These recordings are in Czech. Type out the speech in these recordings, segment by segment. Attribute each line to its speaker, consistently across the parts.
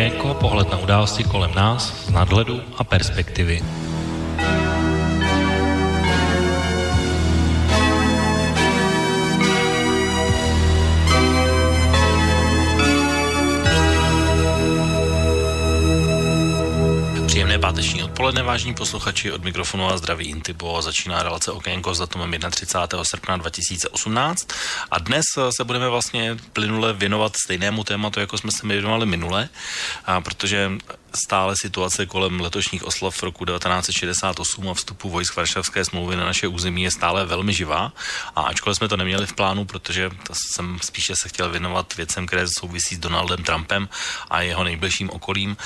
Speaker 1: Okénko, pohled na události kolem nás z nadhledu a perspektivy. Páteční odpoledne, vážní posluchači, od mikrofonu a zdraví Intipo začíná relace Okénko s datumem 31. srpna 2018 a dnes se budeme vlastně plynule věnovat stejnému tématu, jako jsme se věnovali minule, a protože stále situace kolem letošních oslav roku 1968 a vstupu vojsk Varšavské smlouvy na naše území je stále velmi živá. A ačkoliv jsme to neměli v plánu, protože jsem spíše se chtěl věnovat věcem, které souvisí s Donaldem Trumpem a jeho nejbližším okolím,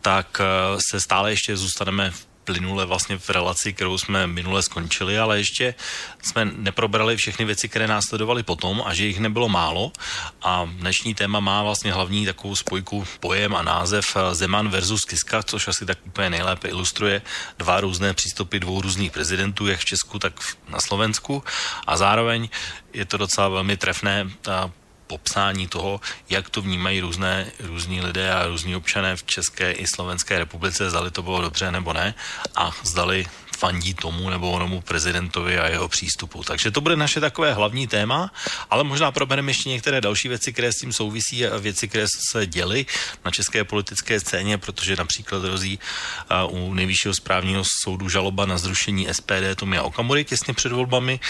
Speaker 1: tak eh, se stále ještě zůstaneme v plynule vlastně v relaci, kterou jsme minule skončili, ale ještě jsme neprobrali všechny věci, které následovaly potom a že jich nebylo málo. A dnešní téma má vlastně hlavní takovou spojku pojem a název eh, Zeman versus Kiska, což asi tak úplně nejlépe ilustruje dva různé přístupy dvou různých prezidentů, jak v Česku, tak na Slovensku. A zároveň je to docela velmi trefné popsání toho, jak to vnímají různé, různí lidé a různí občané v České i Slovenské republice, zdali to bylo dobře nebo ne a zdali fandí tomu nebo onomu prezidentovi a jeho přístupu. Takže to bude naše takové hlavní téma, ale možná probereme ještě některé další věci, které s tím souvisí a věci, které se děly na české politické scéně, protože například hrozí u nejvyššího správního soudu žaloba na zrušení SPD Tomia Okamury těsně před volbami,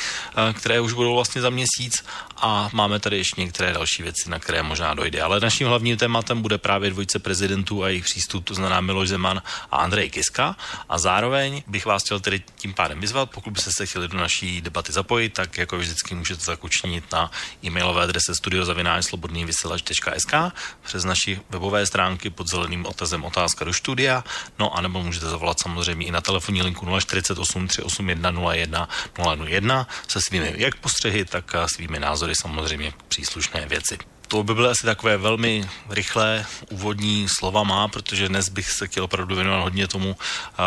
Speaker 1: které už budou vlastně za měsíc a máme tady ještě některé další věci, na které možná dojde. Ale naším hlavním tématem bude právě dvojce prezidentů a jejich přístup, to znamená Miloš Zeman a Andrej Kiska. A zároveň bych vás chtěl tedy tím pádem vyzvat, pokud byste se chtěli do naší debaty zapojit, tak jako vždycky můžete tak učinit na e-mailové adrese studiozavináčslobodnývysílač.sk přes naši webové stránky pod zeleným otazem otázka do studia, no a nebo můžete zavolat samozřejmě i na telefonní linku 048 381 01 001 se svými jak postřehy, tak svými názory samozřejmě příslušné věci to by byly asi takové velmi rychlé úvodní slova má, protože dnes bych se chtěl opravdu věnovat hodně tomu,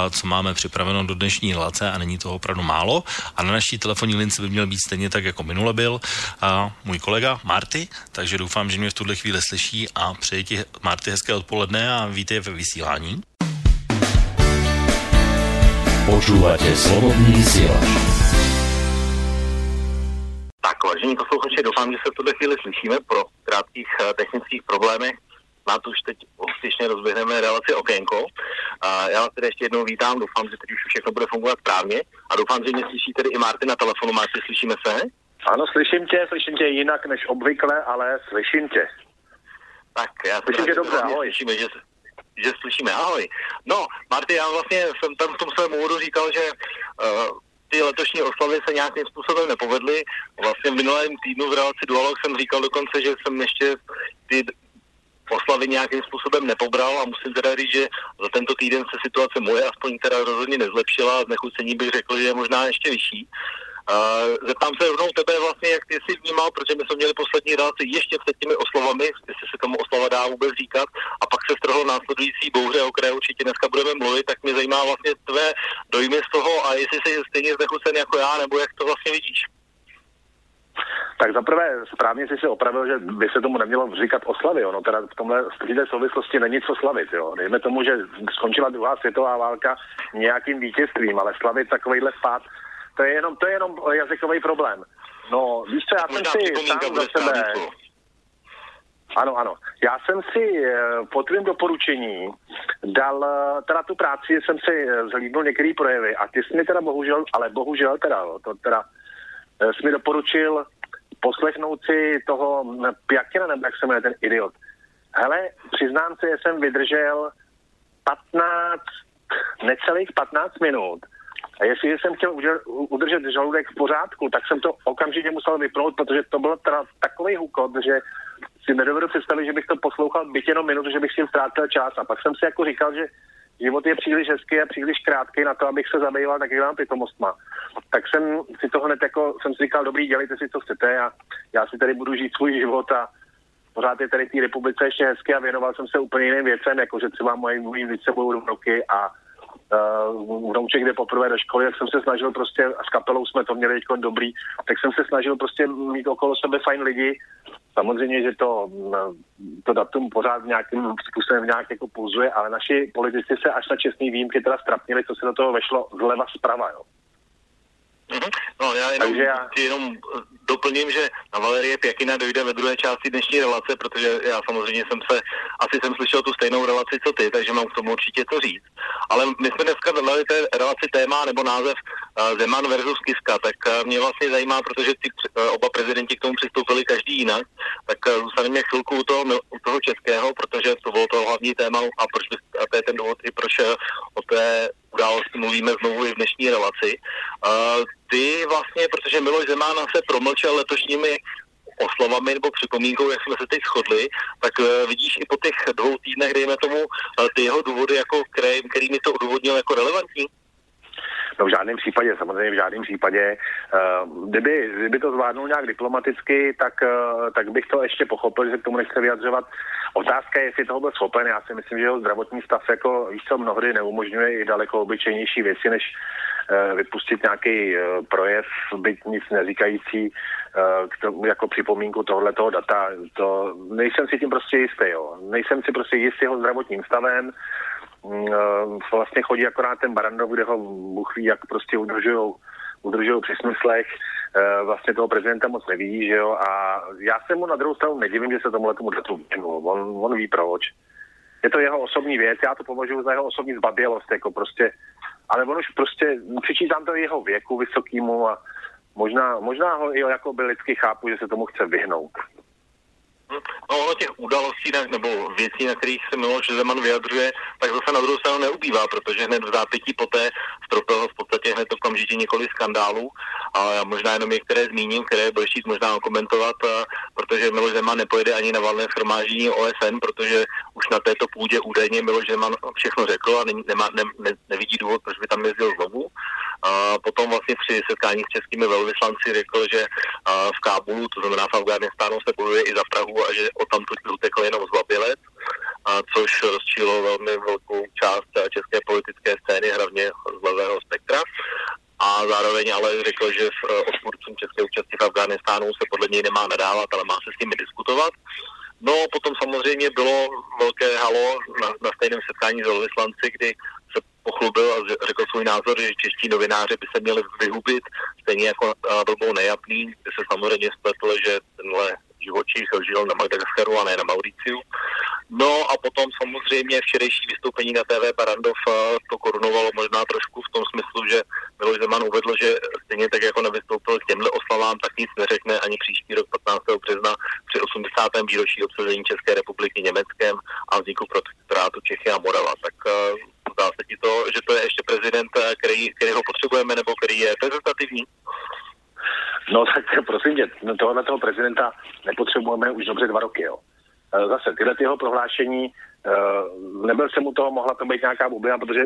Speaker 1: co máme připraveno do dnešní relace a není toho opravdu málo. A na naší telefonní lince by měl být stejně tak, jako minule byl a můj kolega Marty, takže doufám, že mě v tuhle chvíli slyší a přeji ti Marty hezké odpoledne a vítej ve vysílání.
Speaker 2: Počúvate slobodný.
Speaker 3: Tak, vážení posluchači, doufám, že se v tuhle chvíli slyšíme pro krátkých uh, technických problémech. Na to už teď úspěšně rozběhneme relaci okénko. Uh, já vás tedy ještě jednou vítám, doufám, že teď už všechno bude fungovat správně a doufám, že mě slyší tedy i Marty na telefonu. Marty, slyšíme se?
Speaker 4: Ano, slyším tě, slyším tě jinak než obvykle, ale slyším tě.
Speaker 3: Tak, já
Speaker 4: slyším tě dobře, ahoj.
Speaker 3: Slyšíme, že, že slyšíme, ahoj. No, Marty, já vlastně jsem tam v tom svém úvodu říkal, že uh, ty letošní oslavy se nějakým způsobem nepovedly. Vlastně v minulém týdnu v relaci Dualog jsem říkal dokonce, že jsem ještě ty oslavy nějakým způsobem nepobral a musím teda říct, že za tento týden se situace moje aspoň teda rozhodně nezlepšila a znechucení bych řekl, že je možná ještě vyšší. Uh, zeptám se rovnou tebe vlastně, jak ty jsi vnímal, protože my jsme měli poslední relaci ještě před těmi oslovami, jestli se tomu oslava dá vůbec říkat, a pak se strhlo následující bouře, o které určitě dneska budeme mluvit, tak mě zajímá vlastně tvé dojmy z toho a jestli jsi stejně znechucen jako já, nebo jak to vlastně vidíš.
Speaker 4: Tak zaprvé správně jsi se opravil, že by se tomu nemělo říkat oslavy. Ono teda v tomhle v této souvislosti není co slavit. Jo. Dejme tomu, že skončila druhá světová válka nějakým vítězstvím, ale slavit takovýhle spát to je jenom, to je jenom jazykový problém. No, víš co, já jsem si sám za sebe... Ano, ano. Já jsem si eh, po tvém doporučení dal, eh, teda tu práci jsem si eh, zhlídnul některé projevy a ty jsi mi teda bohužel, ale bohužel teda, to teda jsi mi doporučil poslechnout si toho Pjakina, nebo jak se jmenuje ten idiot. Hele, přiznám se, že jsem vydržel 15, necelých 15 minut a jestliže jsem chtěl udržet žaludek v pořádku, tak jsem to okamžitě musel vypnout, protože to byl teda takový hukot, že si nedovedu představit, že bych to poslouchal byť jenom minutu, že bych si tím ztrácel čas. A pak jsem si jako říkal, že život je příliš hezký a příliš krátký na to, abych se zabýval takovým pitomostma. Tak jsem si toho hned jako, jsem si říkal, dobrý, dělejte si, co chcete a já si tady budu žít svůj život a pořád je tady v té republice ještě hezky a věnoval jsem se úplně jiným věcem, jako že třeba moje, moji více budou roky a uh, vnouček jde poprvé do školy, jak jsem se snažil prostě, a s kapelou jsme to měli teď dobrý, tak jsem se snažil prostě mít okolo sebe fajn lidi. Samozřejmě, že to, to datum pořád nějakým způsobem nějak jako pulzuje, ale naši politici se až na čestný výjimky teda strapnili, co se do toho vešlo zleva zprava, jo.
Speaker 3: Mm-hmm. No já jenom, Takže já... jenom doplním, že na Valerie Pěkina dojde ve druhé části dnešní relace, protože já samozřejmě jsem se, asi jsem slyšel tu stejnou relaci, co ty, takže mám k tomu určitě co říct. Ale my jsme dneska dali té relaci téma nebo název Zeman versus Kiska, tak uh, mě vlastně zajímá, protože ty uh, oba prezidenti k tomu přistoupili každý jinak, tak uh, zůstaneme chvilku u toho, u toho českého, protože to bylo to hlavní téma a, proč, a to je ten důvod i proč o té události mluvíme znovu i v dnešní relaci. Ty vlastně, protože Miloš Zeman se promlčel letošními oslovami nebo připomínkou, jak jsme se teď shodli, tak vidíš i po těch dvou týdnech, dejme tomu, ty jeho důvody, jako, který, který mi to odůvodnil jako relevantní?
Speaker 4: No v žádném případě, samozřejmě v žádném případě. Uh, kdyby, kdyby to zvládnul nějak diplomaticky, tak, uh, tak bych to ještě pochopil, že k tomu nechce vyjadřovat. Otázka je, jestli toho byl schopen. Já si myslím, že jeho zdravotní stav jako víš co, mnohdy neumožňuje i daleko obyčejnější věci, než uh, vypustit nějaký projev, byť nic neříkající k tomu, jako připomínku tohoto data. To, nejsem si tím prostě jistý, jo. Nejsem si prostě jistý jeho zdravotním stavem. Eh, vlastně chodí akorát ten Barandov, kde ho Bůh ví, jak prostě udržujou udržují při smyslech, eh, vlastně toho prezidenta moc neví, že jo, a já se mu na druhou stranu nedivím, že se tomuhle tomu datu věnul, on, on ví proč. Je to jeho osobní věc, já to považuji za jeho osobní zbabělost, jako prostě, ale on už prostě, přičítám to jeho věku vysokýmu a možná, možná ho i jako by lidsky chápu, že se tomu chce vyhnout.
Speaker 3: No ono těch událostí nebo věcí, na kterých se Miloš Zeman vyjadřuje, tak zase na druhou stranu neubývá, protože hned v zápětí poté stropil v podstatě hned okamžitě několik skandálů a já možná jenom některé zmíním, které bude chtít možná komentovat, protože Miloš Zeman nepojede ani na valné schromáždění OSN, protože už na této půdě údajně Miloš Zeman všechno řekl a ne, nemá, ne, ne, nevidí důvod, proč by tam jezdil znovu. A potom vlastně při setkání s českými velvyslanci řekl, že v Kábulu, to znamená v Afganistánu, se bojuje i za Prahu a že o tam utekl jenom zbabilec, a což rozčílo velmi velkou část české politické scény, hlavně z levého spektra. A zároveň ale řekl, že s odpůrcům české účasti v Afganistánu se podle něj nemá nadávat, ale má se s nimi diskutovat. No, potom samozřejmě bylo velké halo na, na stejném setkání s velvyslanci, kdy se pochlubil a řekl svůj názor, že čeští novináři by se měli vyhubit, stejně jako blbou nejapný, kde se samozřejmě spletl, že tenhle živočích žil na Madagaskaru a ne na Mauriciu. No a potom samozřejmě včerejší vystoupení na TV Barandov eh, to korunovalo možná trošku v tom smyslu, že Miloš Zeman uvedl, že stejně tak jako nevystoupil k těmhle oslavám, tak nic neřekne ani příští rok 15. března při 80. výročí obsazení České republiky Německem a vzniku protektorátu Čechy a Morava. Tak uh, zdá se ti to, že to je ještě prezident, eh, který, který ho potřebujeme nebo který je reprezentativní?
Speaker 4: No tak prosím tě, tohle toho prezidenta nepotřebujeme už dobře dva roky, jo. E, zase tyhle jeho prohlášení, e, nebyl jsem mu toho mohla to být nějaká bublina, protože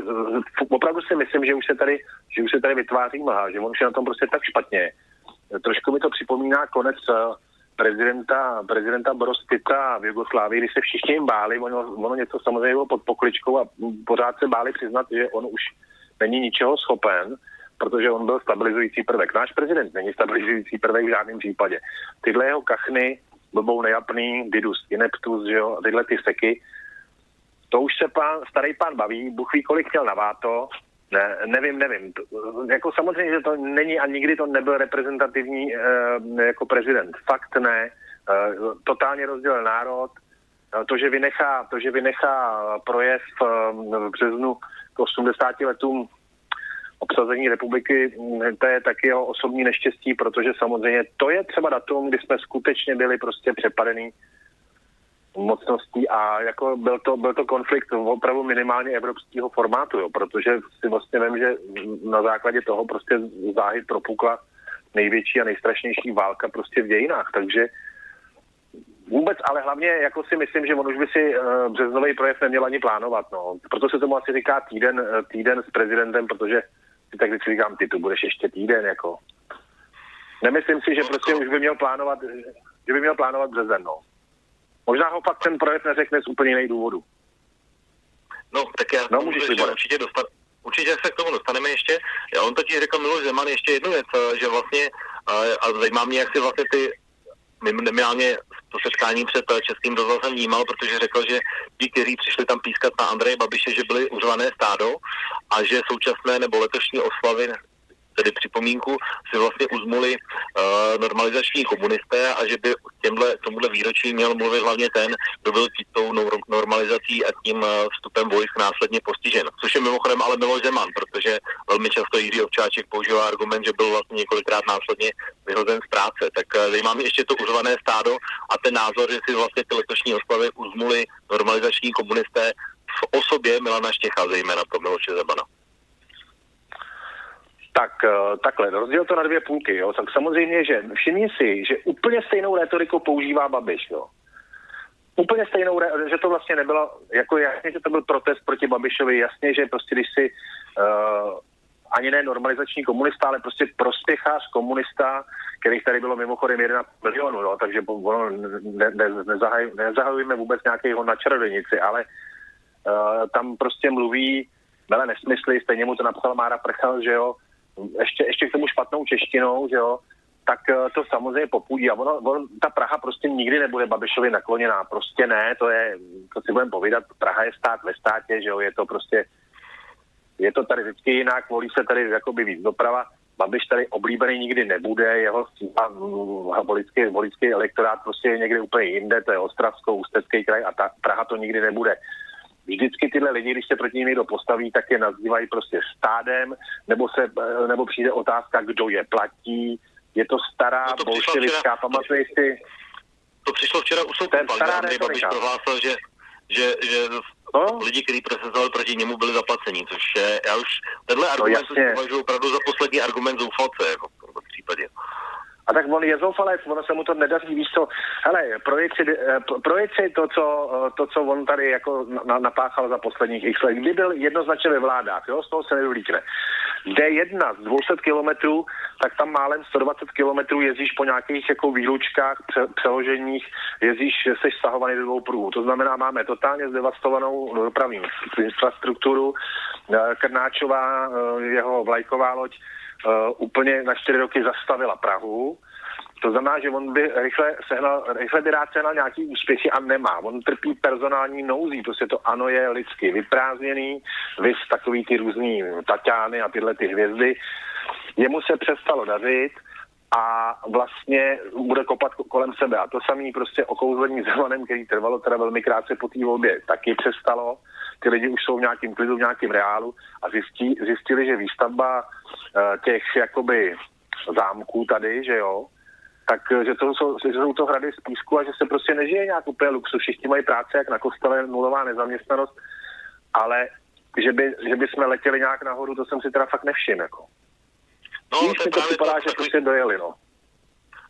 Speaker 4: opravdu si myslím, že už se tady, že už se tady vytváří mlha, že on už je na tom prostě tak špatně. Trošku mi to připomíná konec prezidenta, prezidenta Boros Tita v Jugoslávii, kdy se všichni jim báli, ono, ono něco samozřejmě bylo pod pokličkou a pořád se báli přiznat, že on už není ničeho schopen protože on byl stabilizující prvek. Náš prezident není stabilizující prvek v žádném případě. Tyhle jeho kachny, blbou nejapný, didus, ineptus, že jo, tyhle ty seky, to už se pán, starý pán baví, Bůh ví, kolik měl na váto, ne, nevím, nevím. Jako samozřejmě, že to není a nikdy to nebyl reprezentativní e, jako prezident. Fakt ne. E, totálně rozdělil národ. E, to, že vynechá, to, že vynechá projev v březnu k 80 letům obsazení republiky, to je taky jeho osobní neštěstí, protože samozřejmě to je třeba datum, kdy jsme skutečně byli prostě přepadený mocností a jako byl to, byl to konflikt opravdu minimálně evropského formátu, jo, protože si vlastně vím, že na základě toho prostě záhy propukla největší a nejstrašnější válka prostě v dějinách, takže Vůbec, ale hlavně jako si myslím, že on už by si uh, březnový projev neměl ani plánovat. No. Proto se tomu asi říká týden, uh, týden s prezidentem, protože tak vždycky říkám, ty tu budeš ještě týden, jako. Nemyslím si, že prostě už by měl plánovat, že by měl plánovat březen, no. Možná ho pak ten projekt neřekne z úplně jiných důvodů.
Speaker 3: No, tak já
Speaker 4: no, můžeš
Speaker 3: že určitě dostat, určitě se k tomu dostaneme ještě. Já on totiž řekl Miloš Zeman ještě jednu věc, že vlastně, a zajímá mě, jak si vlastně ty minimálně to setkání před českým rozhlasem vnímal, protože řekl, že ti, kteří přišli tam pískat na Andreje Babiše, že byli uřvané stádo a že současné nebo letošní oslavy tedy připomínku, si vlastně uzmuli uh, normalizační komunisté a že by těmhle, tomuhle výročí měl mluvit hlavně ten, kdo byl tou normalizací a tím uh, vstupem vojsk následně postižen. Což je mimochodem ale Miloš Zeman, protože velmi často Jiří Ovčáček používá argument, že byl vlastně několikrát následně vyhozen z práce. Tak uh, zajímá mě ještě to uzvané stádo a ten názor, že si vlastně ty letošní oslavy uzmuli normalizační komunisté v osobě Milana Štěcha, zejména pro Miloše Zemana.
Speaker 4: Tak eh, takhle, rozděl to na dvě půlky, jo. Tak samozřejmě, že všimni si, že úplně stejnou retoriku používá Babiš, jo. Úplně stejnou, že to vlastně nebylo, jako jasně, že to byl protest proti Babišovi, jasně, že prostě když si uh, ani ne normalizační komunista, ale prostě prospěchář komunista, kterých tady bylo mimochodem 1 milionu, jo, takže ono ne, ne, nezahaj, nezahajujeme vůbec nějakého na čarodějnici, ale uh, tam prostě mluví mele nesmysly, stejně mu to napsal Mára Prchal, že jo, ještě, ještě k tomu špatnou češtinou, že jo, tak eh, to samozřejmě popudí. A ono, ono, ta Praha prostě nikdy nebude Babišovi nakloněná. Prostě ne, to je, to si budeme povídat, Praha je stát ve státě, že jo, je to prostě, je to tady vždycky jinak, volí se tady jakoby víc doprava. Babiš tady oblíbený nikdy nebude, jeho volický, volický elektorát prostě je někde úplně jinde, to je Ostravsko, Ústecký kraj a ta Praha to nikdy nebude vždycky tyhle lidi, když se proti ním někdo postaví, tak je nazývají prostě stádem, nebo, se, nebo přijde otázka, kdo je platí. Je to stará no bolševická, pamatuješ si?
Speaker 3: To přišlo včera u soudu, Andrej Babiš prohlásil, že, že, že no? lidi, kteří prosazovali proti němu, byli zaplaceni, což je, já už, tenhle no, argument no, považuji opravdu za poslední argument zoufalce, jako v tomto případě.
Speaker 4: A tak on je zoufalec, ono se mu to nedaří, víš co, hele, projici, eh, projici to, co, eh, to, co on tady jako napáchal za posledních x let. Kdy byl jednoznačně ve vládách, jo, z toho se nevylíkne. D1 z 200 kilometrů, tak tam málem 120 kilometrů jezdíš po nějakých jako výlučkách, pře, přeloženích, jezdíš, seš stahovaný do dvou pruhů. To znamená, máme totálně zdevastovanou dopravní infrastrukturu. Eh, Krnáčová, jeho vlajková loď, úplně na čtyři roky zastavila Prahu. To znamená, že on by rychle, sehnal, rychle by rád sehnal nějaký úspěchy a nemá. On trpí personální nouzí, prostě to ano je lidsky vyprázdněný, vys takový ty různý Taťány a tyhle ty hvězdy. Jemu se přestalo dařit a vlastně bude kopat kolem sebe. A to samý prostě okouzlení Zemanem, který trvalo teda velmi krátce po té volbě, taky přestalo ty lidi už jsou v nějakém klidu, v nějakém reálu a zjistí, zjistili, že výstavba uh, těch jakoby zámků tady, že jo, tak eh, že to jsou, že jsou to hrady z písku a že se prostě nežije nějak úplně luxus. Všichni mají práce, jak na kostele, nulová nezaměstnanost, ale že by, že by jsme letěli nějak nahoru, to jsem si teda fakt nevšiml. Jako. No, Víš, to, to vypadá, to, že prostě dojeli, no.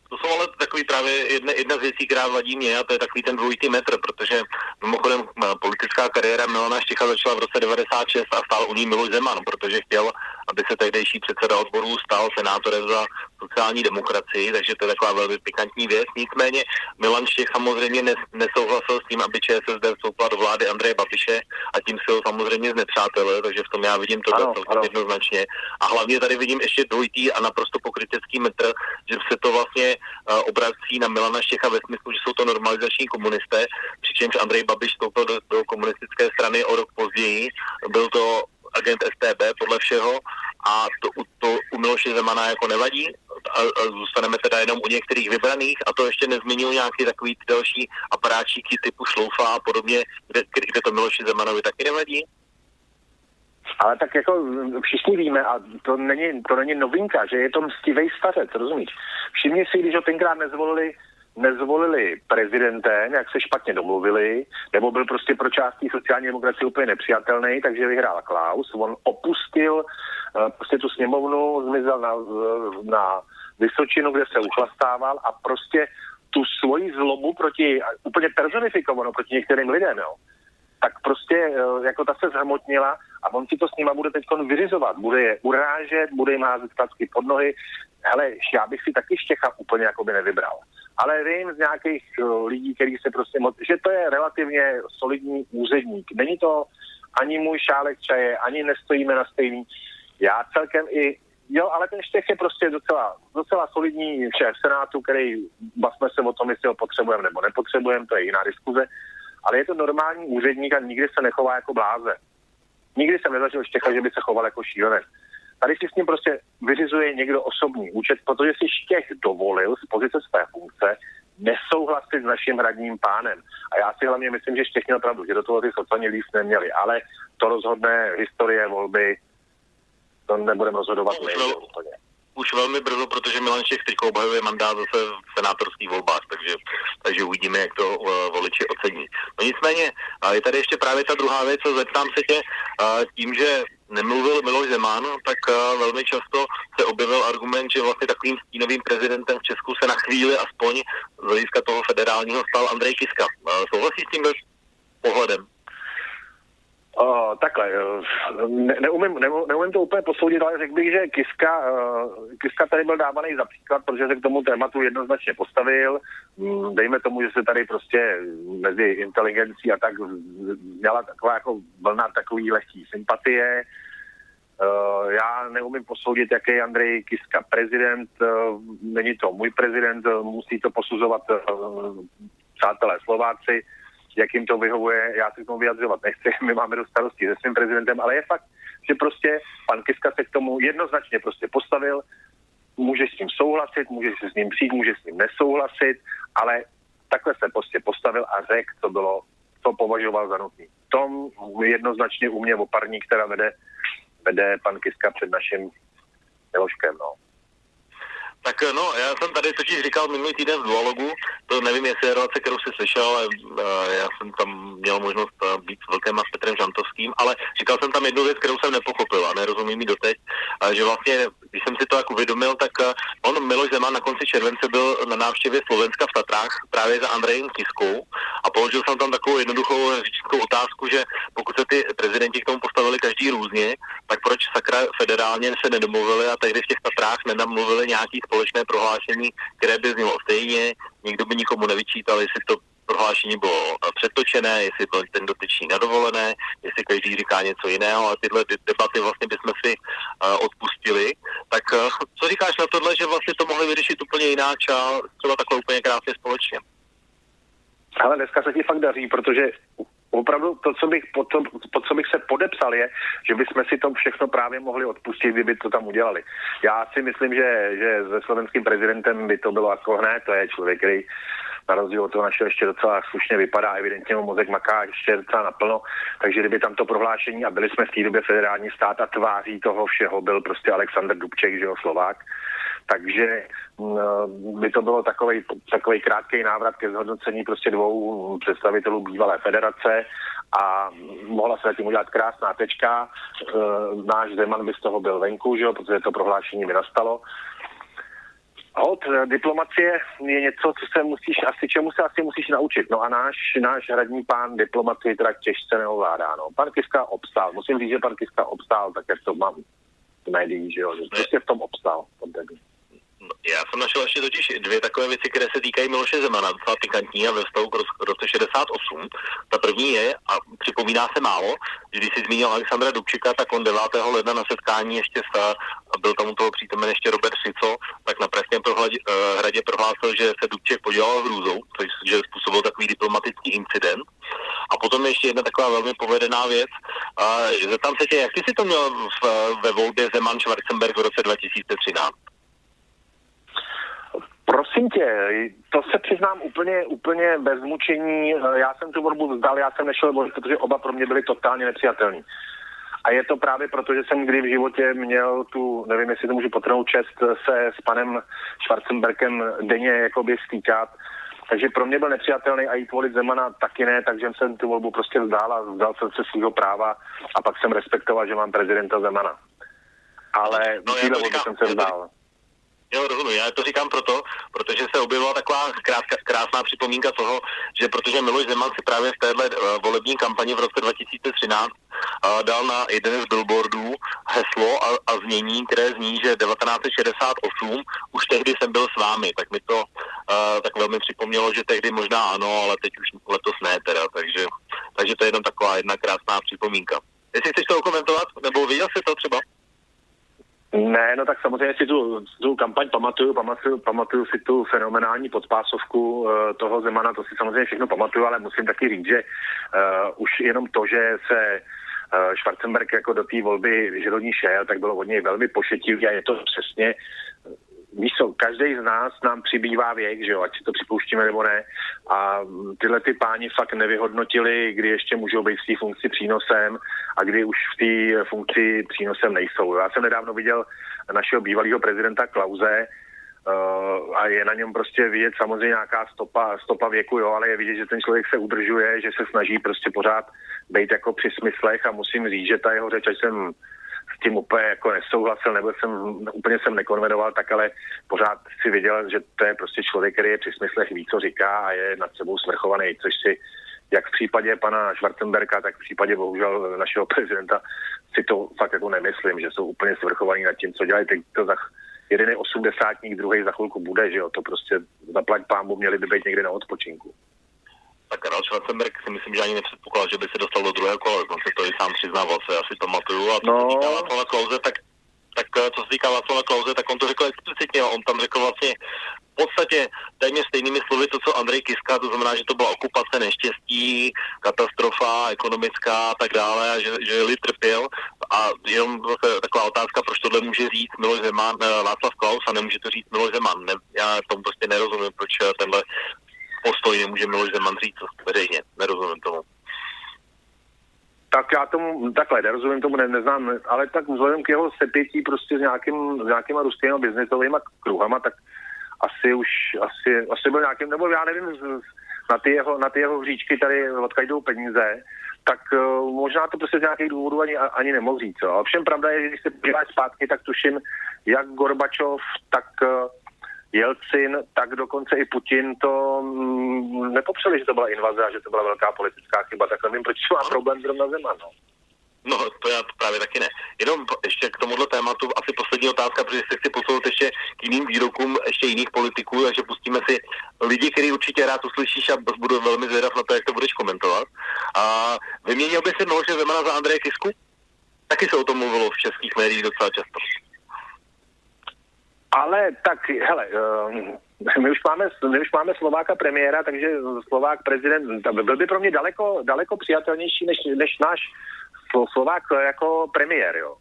Speaker 3: To jsou ale takový právě jedna, jedna z věcí, která vadí mě, a to je takový ten dvojitý metr, protože mimochodem politická kariéra Milana Štěcha začala v roce 96 a stál u ní Miloš Zeman, protože chtěl, aby se tehdejší předseda odborů stal senátorem za sociální demokracii, takže to je taková velmi pikantní věc. Nicméně Milan Štěch samozřejmě nes, nesouhlasil s tím, aby ČSSD vstoupila do vlády Andreje Babiše a tím se ho samozřejmě znepřátelil, takže v tom já vidím to celkem jednoznačně. A hlavně tady vidím ještě dvojitý a naprosto pokrytecký metr, že se to vlastně uh, obrací na Milana Štěcha ve smyslu, že jsou to normalizační komunisté, přičemž Andrej Babiš vstoupil do, do komunistické strany o rok později. Byl to agent STB podle všeho a to, to u Miloše Zemana jako nevadí a, a zůstaneme teda jenom u některých vybraných a to ještě nezmínil nějaký takový další aparáčíky typu šloufa a podobně, kde, kde to Miloši Zemanovi taky nevadí?
Speaker 4: Ale tak jako všichni víme, a to není, to není novinka, že je to mstivý stařec, rozumíš? Všimni si, když ho tenkrát nezvolili nezvolili prezidentem, jak se špatně domluvili, nebo byl prostě pro částí sociální demokracie úplně nepřijatelný, takže vyhrál Klaus. On opustil uh, prostě tu sněmovnu, zmizel na, na Vysočinu, kde se uchlastával a prostě tu svoji zlobu proti, úplně personifikovanou proti některým lidem, jo, tak prostě uh, jako ta se zhmotnila a on si to s nima bude teď vyřizovat. Bude je urážet, bude jim házet pod nohy. Hele, já bych si taky Štěcha úplně jako by nevybral ale vím z nějakých uh, lidí, kteří se prostě moc, že to je relativně solidní úředník. Není to ani můj šálek čaje, ani nestojíme na stejný. Já celkem i Jo, ale ten Štech je prostě docela, docela solidní šéf Senátu, který bavme se o tom, jestli ho potřebujeme nebo nepotřebujeme, to je jiná diskuze, ale je to normální úředník a nikdy se nechová jako bláze. Nikdy jsem nezažil Štěcha, že by se choval jako šílenec. Tady si s ním prostě vyřizuje někdo osobní účet, protože si Štěch dovolil z pozice své funkce nesouhlasit s naším radním pánem. A já si hlavně myslím, že Štěch měl pravdu, že do toho ty socani líst neměli, ale to rozhodne historie volby to nebudeme rozhodovat
Speaker 3: no, už, vel, úplně. už velmi brzo, protože Milan Čech teď obhajuje mandát zase v senátorských volbách, takže, takže uvidíme, jak to uh, voliči ocení. No nicméně, uh, je tady ještě právě ta druhá věc, zeptám se tě, uh, tím, že nemluvil Miloš Zeman, tak uh, velmi často se objevil argument, že vlastně takovým stínovým prezidentem v Česku se na chvíli aspoň z hlediska toho federálního stal Andrej Kiska. Uh, souhlasí s tím pohledem?
Speaker 4: Uh, takhle, ne, neumím, ne, neumím to úplně posoudit, ale řekl bych, že Kiska, uh, Kiska tady byl dávaný za příklad, protože se k tomu tématu jednoznačně postavil. Mm, dejme tomu, že se tady prostě mezi inteligencí a tak měla taková jako vlna takový lehký sympatie. Uh, já neumím posoudit, jaký je Andrej Kiska prezident. Uh, není to můj prezident, musí to posuzovat uh, přátelé Slováci jak jim to vyhovuje, já se k tomu vyjadřovat nechci, my máme do starosti se svým prezidentem, ale je fakt, že prostě pan Kiska se k tomu jednoznačně prostě postavil, může s tím souhlasit, může se s ním přijít, může s ním nesouhlasit, ale takhle se prostě postavil a řekl, co bylo, co považoval za nutný. Tom jednoznačně u mě oparník, která vede, vede pan Kiska před naším Miloškem, no.
Speaker 3: Tak no, já jsem tady totiž říkal minulý týden v dualogu, to nevím, jestli je relace, kterou jsi slyšel, ale uh, já jsem tam měl možnost uh, být s Vlkem a s Petrem Žantovským, ale říkal jsem tam jednu věc, kterou jsem nepochopil a nerozumím mi doteď, že vlastně, když jsem si to jako uvědomil, tak on Miloš Zeman na konci července byl na návštěvě Slovenska v Tatrách právě za Andrejem Kiskou a položil jsem tam takovou jednoduchou řečnickou otázku, že pokud se ty prezidenti k tomu postavili každý různě, tak proč sakra federálně se nedomluvili a tehdy v těch Tatrách nenamluvili nějaký společné prohlášení, které by znělo stejně, nikdo by nikomu nevyčítal, jestli to prohlášení bylo přetočené, jestli byl ten dotyčný nadovolené, jestli každý říká něco jiného a tyhle debaty vlastně bychom si uh, odpustili. Tak uh, co říkáš na tohle, že vlastně to mohli vyřešit úplně jinak a třeba takhle úplně krásně společně?
Speaker 4: Ale dneska se ti fakt daří, protože opravdu to, co bych, pod, to, pod co bych se podepsal, je, že bychom si to všechno právě mohli odpustit, kdyby to tam udělali. Já si myslím, že, že se slovenským prezidentem by to bylo jako hned, to je člověk, který na rozdíl od toho našeho ještě docela slušně vypadá, evidentně mu mozek maká ještě docela naplno, takže kdyby tam to prohlášení a byli jsme v té době federální stát a tváří toho všeho byl prostě Aleksandr Dubček, že jo, Slovák, takže by to bylo takový, takový krátký návrat ke zhodnocení prostě dvou představitelů bývalé federace a mohla se tím udělat krásná tečka. E, náš Zeman by z toho byl venku, že jo, protože to prohlášení by nastalo. Hod, diplomacie je něco, co se musíš, asi čemu se asi musíš naučit. No a náš, náš hradní pán diplomacii teda těžce neovládá. No. Pan Kiska obstál. Musím říct, že pan Kiska obstál, tak jak to mám v médiích, že jo, prostě v tom obstál.
Speaker 3: Já jsem našel ještě totiž dvě takové věci, které se týkají Miloše Zemana, docela pikantní a ve vztahu k roce 68. Ta první je, a připomíná se málo, že když si zmínil Alexandra Dubčika, tak on 9. ledna na setkání ještě s, byl tomu toho přítomen ještě Robert Fico, tak na Pražském uh, hradě prohlásil, že se Dubček podělal hrůzou, což že způsobil takový diplomatický incident. A potom ještě jedna taková velmi povedená věc. Zeptám se tě, jak ty si to měl v, ve volbě Zeman-Schwarzenberg v roce 2013?
Speaker 4: Prosím tě, to se přiznám úplně, úplně bez mučení. Já jsem tu volbu vzdal, já jsem nešel volit, protože oba pro mě byly totálně nepřijatelní. A je to právě proto, že jsem kdy v životě měl tu, nevím, jestli to můžu potrhnout čest, se s panem Schwarzenberkem denně jakoby stýkat. Takže pro mě byl nepřijatelný a jít volit Zemana taky ne, takže jsem tu volbu prostě vzdal a vzdal jsem se svého práva a pak jsem respektoval, že mám prezidenta Zemana. Ale no, já jsem se vzdal.
Speaker 3: Jo, rozumím. Já to říkám proto, protože se objevila taková kráská, krásná připomínka toho, že protože Miloš Zeman si právě v téhle uh, volební kampani v roce 2013 uh, eh, dal na jeden z billboardů heslo a, a znění, které zní, že 1968 už tehdy jsem byl s vámi, tak mi to uh, tak velmi připomnělo, že tehdy možná ano, ale teď už letos ne teda, takže, takže to je jenom taková jedna krásná připomínka. Jestli chceš to komentovat, nebo viděl jsi to třeba?
Speaker 4: Ne, no tak samozřejmě si tu, tu kampaň pamatuju, pamatuju, pamatuju si tu fenomenální podpásovku uh, toho Zemana, to si samozřejmě všechno pamatuju, ale musím taky říct, že uh, už jenom to, že se uh, Schwarzenberg jako do té volby, že do ní šel, tak bylo od něj velmi pošetilý a je to přesně víš co, každý z nás nám přibývá věk, že jo, ať si to připouštíme nebo ne. A tyhle ty páni fakt nevyhodnotili, kdy ještě můžou být v té funkci přínosem a kdy už v té funkci přínosem nejsou. Já jsem nedávno viděl našeho bývalého prezidenta Klauze, Uh, a je na něm prostě vidět samozřejmě nějaká stopa, stopa věku, jo, ale je vidět, že ten člověk se udržuje, že se snaží prostě pořád být jako při smyslech a musím říct, že ta jeho řeč, ať jsem tím úplně jako nesouhlasil, nebo jsem úplně jsem nekonvenoval, tak ale pořád si viděl, že to je prostě člověk, který je při smyslech ví, co říká a je nad sebou smrchovaný, což si jak v případě pana Schwarzenberka, tak v případě bohužel našeho prezidenta si to fakt jako nemyslím, že jsou úplně svrchovaní nad tím, co dělají. Teď to za, jeden je osmdesátník, druhý za chvilku bude, že jo, to prostě zaplať pámbu měli by být někde na odpočinku
Speaker 3: tak Karel Schwarzenberg si myslím, že ani nepředpokládal, že by se dostal do druhého kola, se to i sám přiznával, se já si pamatuju. A co no. se týká Václava Klauze, tak, tak eh, co se týká Václava Klauze, tak on to řekl explicitně, on tam řekl vlastně v podstatě téměř stejnými slovy to, co Andrej Kiska, to znamená, že to byla okupace, neštěstí, katastrofa ekonomická a tak dále, a že, že lid trpěl. A jenom zase taková otázka, proč tohle může říct Miloš Zeman, eh, Václav Klaus a nemůže to říct Miloš Zeman. Ne, já tomu prostě nerozumím, proč eh, tenhle postoj nemůže Miloš Zeman říct veřejně. Nerozumím tomu.
Speaker 4: Tak já tomu takhle nerozumím tomu, ne, neznám, ale tak vzhledem k jeho sepětí prostě s, nějakým, s nějakýma ruskými biznesovými kruhama, tak asi už, asi, asi byl nějakým, nebo já nevím, na ty jeho, na ty jeho hříčky tady odkud jdou peníze, tak uh, možná to prostě z nějakých důvodů ani, ani nemohl říct. Ovšem pravda je, že když se podíváš zpátky, tak tuším, jak Gorbačov, tak uh, Jelcin, tak dokonce i Putin to mm, nepopřeli, že to byla invaze a že to byla velká politická chyba, tak nevím, proč má problém zrovna Zeman. No.
Speaker 3: No, to já právě taky ne. Jenom ještě k tomuhle tématu asi poslední otázka, protože se chci posunout ještě k jiným výrokům ještě jiných politiků, takže pustíme si lidi, který určitě rád uslyšíš a budu velmi zvědav na to, jak to budeš komentovat. A vyměnil by si Miloše Zemana za Andreje Kisku? Taky se o tom mluvilo v českých médiích docela často.
Speaker 4: Ale tak, hele, uh, my už máme, my už máme Slováka premiéra, takže Slovák prezident byl by pro mě daleko, daleko přijatelnější než, než náš Slovák jako premiér, jo.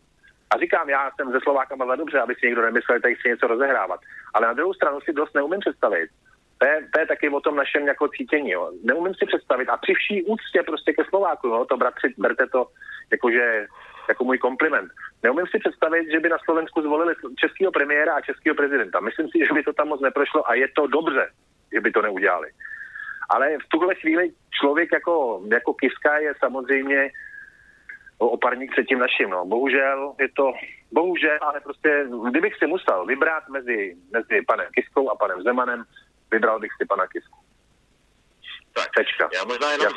Speaker 4: A říkám, já jsem ze Slovákama dobře, aby si někdo nemyslel, že tady chci něco rozehrávat. Ale na druhou stranu si dost neumím představit. To je, to je taky o tom našem jako cítění. Jo. Neumím si představit. A při vší úctě prostě ke Slováku, jo, to bratři, berte to jakože jako můj kompliment. Neumím si představit, že by na Slovensku zvolili českého premiéra a českého prezidenta. Myslím si, že by to tam moc neprošlo a je to dobře, že by to neudělali. Ale v tuhle chvíli člověk jako, jako Kiska je samozřejmě oparník před tím naším. No. Bohužel je to, bohužel, ale prostě, kdybych si musel vybrat mezi, mezi panem Kiskou a panem Zemanem, vybral bych si pana Kisku.
Speaker 3: Tak, Tečka. já možná jenom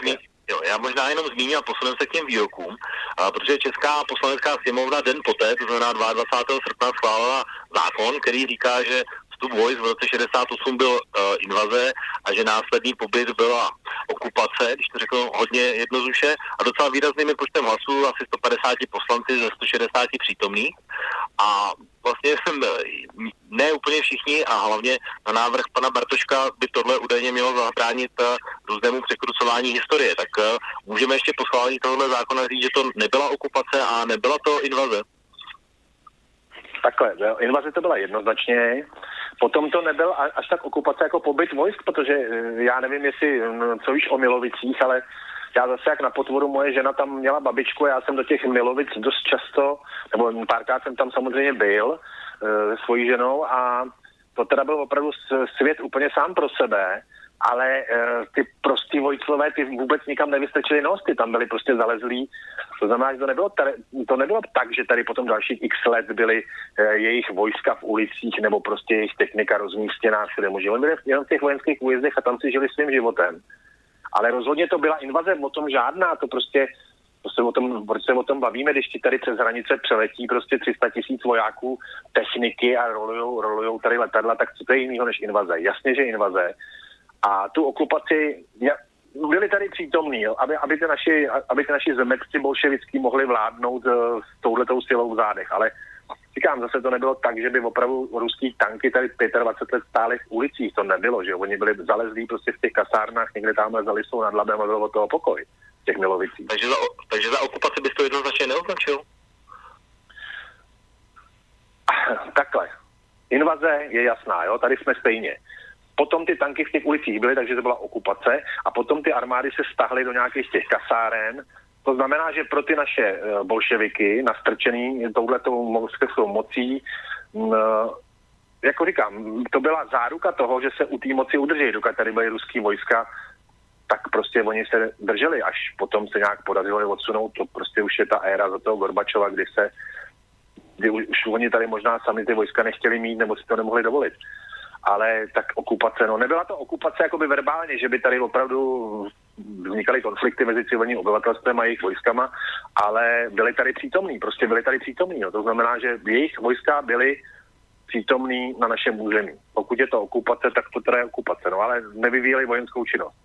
Speaker 3: Jo, já možná jenom zmíním a posuneme se k těm výrokům, a protože Česká poslanecká sněmovna den poté, to znamená 22. srpna, schválila zákon, který říká, že vstup vojsk v roce 68 byl uh, invaze a že následný pobyt byla okupace, když to řeknu hodně jednoduše, a docela výrazným počtem hlasů, asi 150 poslanci ze 160 přítomných. A vlastně jsem ne úplně všichni a hlavně na návrh pana Bartoška by tohle údajně mělo zabránit eh, různému překrucování historie. Tak můžeme ještě po schválení zákona říct, že to nebyla okupace a nebyla to invaze?
Speaker 4: Takhle, invaze to byla jednoznačně. Potom to nebyl až tak okupace jako pobyt vojsk, protože eh, já nevím, jestli, mm, co víš o Milovicích, ale já zase jak na potvoru moje žena tam měla babičku, já jsem do těch Milovic dost často, nebo párkrát jsem tam samozřejmě byl eh, se svojí ženou a to teda byl opravdu svět úplně sám pro sebe ale uh, ty prostý vojclové, ty vůbec nikam nevystrčili nos, ty tam byli prostě zalezlí. To znamená, že to nebylo, tady, to nebylo tak, že tady potom dalších x let byly uh, jejich vojska v ulicích nebo prostě jejich technika rozmístěná všude možně. Oni byli jenom v těch vojenských újezdech a tam si žili svým životem. Ale rozhodně to byla invaze, o tom žádná, to prostě proč se, o tom, proč se o tom bavíme, když ti tady přes hranice přeletí prostě 300 tisíc vojáků, techniky a rolujou, rolujou tady letadla, tak co to je jiného než invaze? Jasně, že invaze. A tu okupaci, byli tady přítomní, jo, aby, aby, ty naši, aby ty naši zemecci bolševický mohli vládnout uh, s touhletou silou v zádech, ale Říkám, zase to nebylo tak, že by opravdu ruský tanky tady 25 let stály v ulicích, to nebylo, že oni byli zalezlí prostě v těch kasárnách, někde tamhle za Lisou nad Labem a bylo toho pokoj v těch milovicích.
Speaker 3: Takže za, takže za okupaci bys to jednoznačně neoznačil?
Speaker 4: Takhle. Invaze je jasná, jo, tady jsme stejně. Potom ty tanky v těch ulicích byly, takže to byla okupace a potom ty armády se stahly do nějakých těch kasáren, to znamená, že pro ty naše eh, bolševiky, nastrčený touhletou moskevskou mocí, mm, eh, jako říkám, to byla záruka toho, že se u té moci udrží, dokud tady byly ruský vojska, tak prostě oni se drželi, až potom se nějak podařilo je odsunout, to prostě už je ta éra za toho Gorbačova, kdy se, kdy už, už oni tady možná sami ty vojska nechtěli mít, nebo si to nemohli dovolit ale tak okupace, no nebyla to okupace jakoby verbálně, že by tady opravdu vznikaly konflikty mezi civilním obyvatelstvem a jejich vojskama, ale byli tady přítomní, prostě byli tady přítomní. No. To znamená, že jejich vojska byly přítomný na našem území. Pokud je to okupace, tak to teda je okupace, no ale nevyvíjeli vojenskou činnost.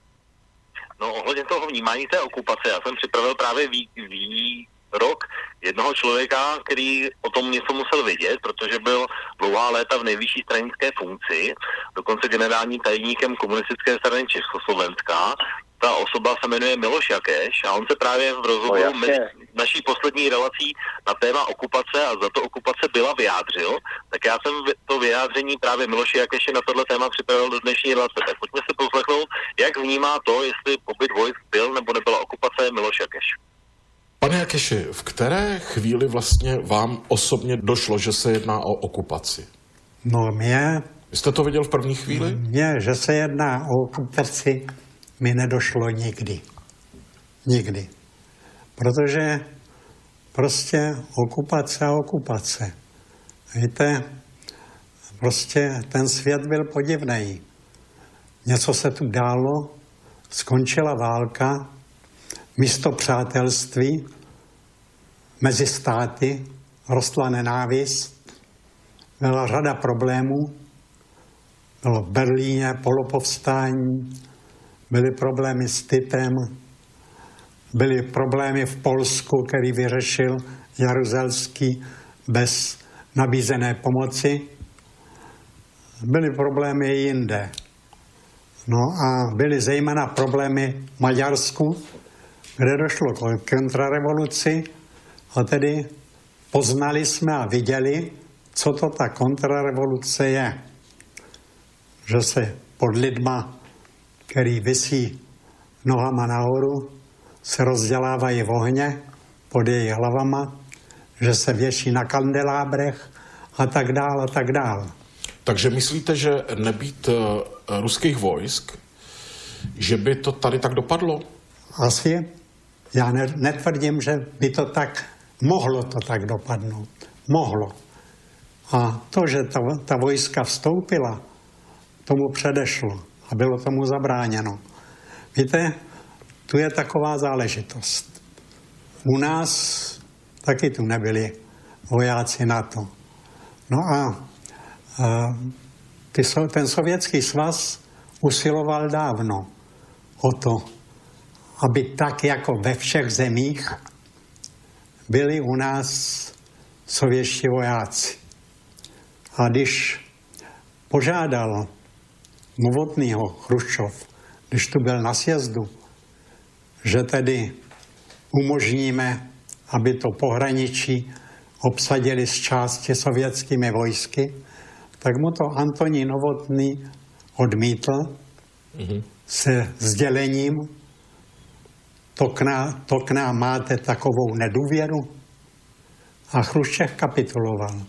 Speaker 3: No ohledně toho vnímání té okupace, já jsem připravil právě ví, ví, rok jednoho člověka, který o tom něco musel vědět, protože byl dlouhá léta v nejvyšší stranické funkci, dokonce generálním tajemníkem komunistické strany Československa. Ta osoba se jmenuje Miloš Jakeš a on se právě v rozhovoru no, mezi naší poslední relací na téma okupace a za to okupace byla vyjádřil, tak já jsem to vyjádření právě Miloši Jakeše na tohle téma připravil do dnešní relace. Tak pojďme se poslechnout, jak vnímá to, jestli pobyt vojsk byl nebo nebyla okupace Miloš Jakeš.
Speaker 5: Pane Jakeši, v které chvíli vlastně vám osobně došlo, že se jedná o okupaci?
Speaker 6: No mě...
Speaker 5: Jste to viděl v první chvíli?
Speaker 6: Mně, že se jedná o okupaci, mi nedošlo nikdy. Nikdy. Protože prostě okupace a okupace. Víte, prostě ten svět byl podivný. Něco se tu dálo, skončila válka, místo přátelství mezi státy rostla nenávist, byla řada problémů, bylo v Berlíně polopovstání, byly problémy s Titem, byly problémy v Polsku, který vyřešil Jaruzelský bez nabízené pomoci. Byly problémy i jinde. No a byly zejména problémy v Maďarsku, kde došlo k kontrarevoluci a tedy poznali jsme a viděli, co to ta kontrarevoluce je. Že se pod lidma, který vysí nohama nahoru, se rozdělávají v ohně pod jejich hlavama, že se věší na kandelábrech a tak dál a tak dál.
Speaker 5: Takže myslíte, že nebýt uh, ruských vojsk, že by to tady tak dopadlo?
Speaker 6: Asi. Já ne, netvrdím, že by to tak mohlo to tak dopadnout. Mohlo. A to, že ta, ta vojska vstoupila, tomu předešlo a bylo tomu zabráněno. Víte, tu je taková záležitost. U nás taky tu nebyli vojáci NATO. No a, a ty, ten sovětský svaz usiloval dávno o to, aby tak jako ve všech zemích byli u nás sovětští vojáci. A když požádal Novotnýho Chruščov, když tu byl na sjezdu, že tedy umožníme, aby to pohraničí obsadili z části sovětskými vojsky, tak mu to Antonín Novotný odmítl mm-hmm. se sdělením, to k, nám, to k nám máte takovou nedůvěru? A Chruščev kapituloval.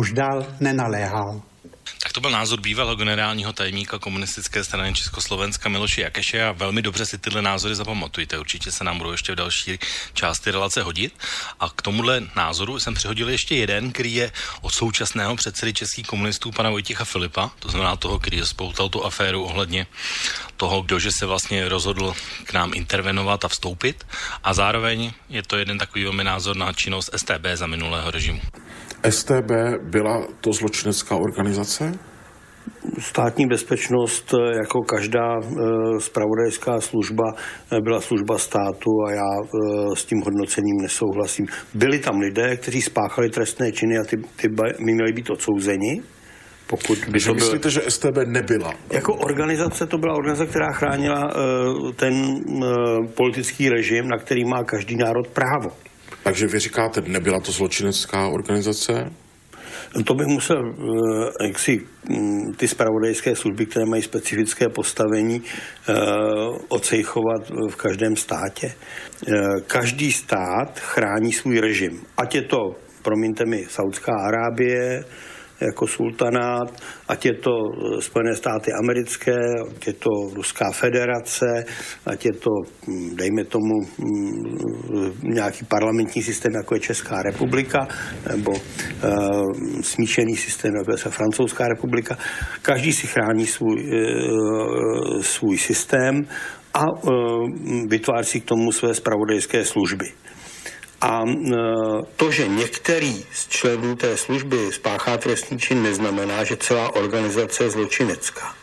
Speaker 6: Už dál nenaléhal.
Speaker 1: Tak to byl názor bývalého generálního tajemníka komunistické strany Československa Miloše Jakeše a velmi dobře si tyhle názory zapamatujte. Určitě se nám budou ještě v další části relace hodit. A k tomuhle názoru jsem přihodil ještě jeden, který je od současného předsedy českých komunistů pana Vojticha Filipa, to znamená toho, který spoutal tu aféru ohledně toho, kdože se vlastně rozhodl k nám intervenovat a vstoupit. A zároveň je to jeden takový velmi názor na činnost STB za minulého režimu.
Speaker 5: STB byla to zločinecká organizace?
Speaker 7: Státní bezpečnost, jako každá spravodajská eh, služba, eh, byla služba státu a já eh, s tím hodnocením nesouhlasím. Byli tam lidé, kteří spáchali trestné činy a ty, ty by měli být odsouzeni.
Speaker 5: Pokud by to myslíte, že STB nebyla?
Speaker 7: Jako organizace to byla organizace, která chránila ten politický režim, na který má každý národ právo.
Speaker 5: Takže vy říkáte, nebyla to zločinecká organizace?
Speaker 7: To bych musel eh, jak si mm, ty spravodajské služby, které mají specifické postavení, eh, ocejchovat v každém státě. Eh, každý stát chrání svůj režim. Ať je to, promiňte mi, Saudská Arábie, jako sultanát, ať je to eh, Spojené státy americké, ať je to Ruská federace, ať je to, hm, dejme tomu, hm, nějaký parlamentní systém, jako je Česká republika, nebo uh, smíšený systém, jako je Francouzská republika. Každý si chrání svůj, uh, svůj systém a uh, vytváří k tomu své spravodajské služby. A e, to, že některý z členů té služby spáchá trestný čin, neznamená, že celá organizace je zločinecká.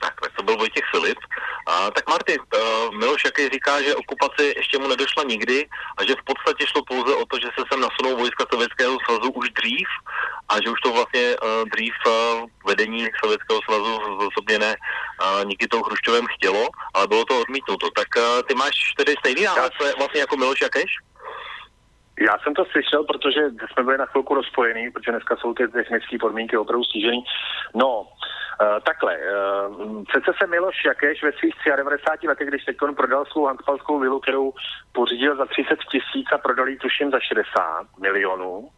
Speaker 3: Tak, to byl Vojtěch Filip. A, tak Marty, uh, Miloš jaký říká, že okupace ještě mu nedošla nikdy a že v podstatě šlo pouze o to, že se sem nasunou vojska Sovětského svazu už dřív a že už to vlastně uh, dřív uh, vedení Sovětského svazu zosobněné uh, Nikitou Chruščovem chtělo, ale bylo to odmítnuto. Tak uh, ty máš tedy stejný názor vlastně jako Miloš Jakeš?
Speaker 4: Já jsem to slyšel, protože jsme byli na chvilku rozpojení, protože dneska jsou ty technické podmínky opravdu stížený. No, Uh, takhle, uh, přece se Miloš Jakeš ve svých 93 letech, když teď prodal svou Hanspalskou vilu, kterou pořídil za 30 tisíc a prodal ji tuším za 60 milionů,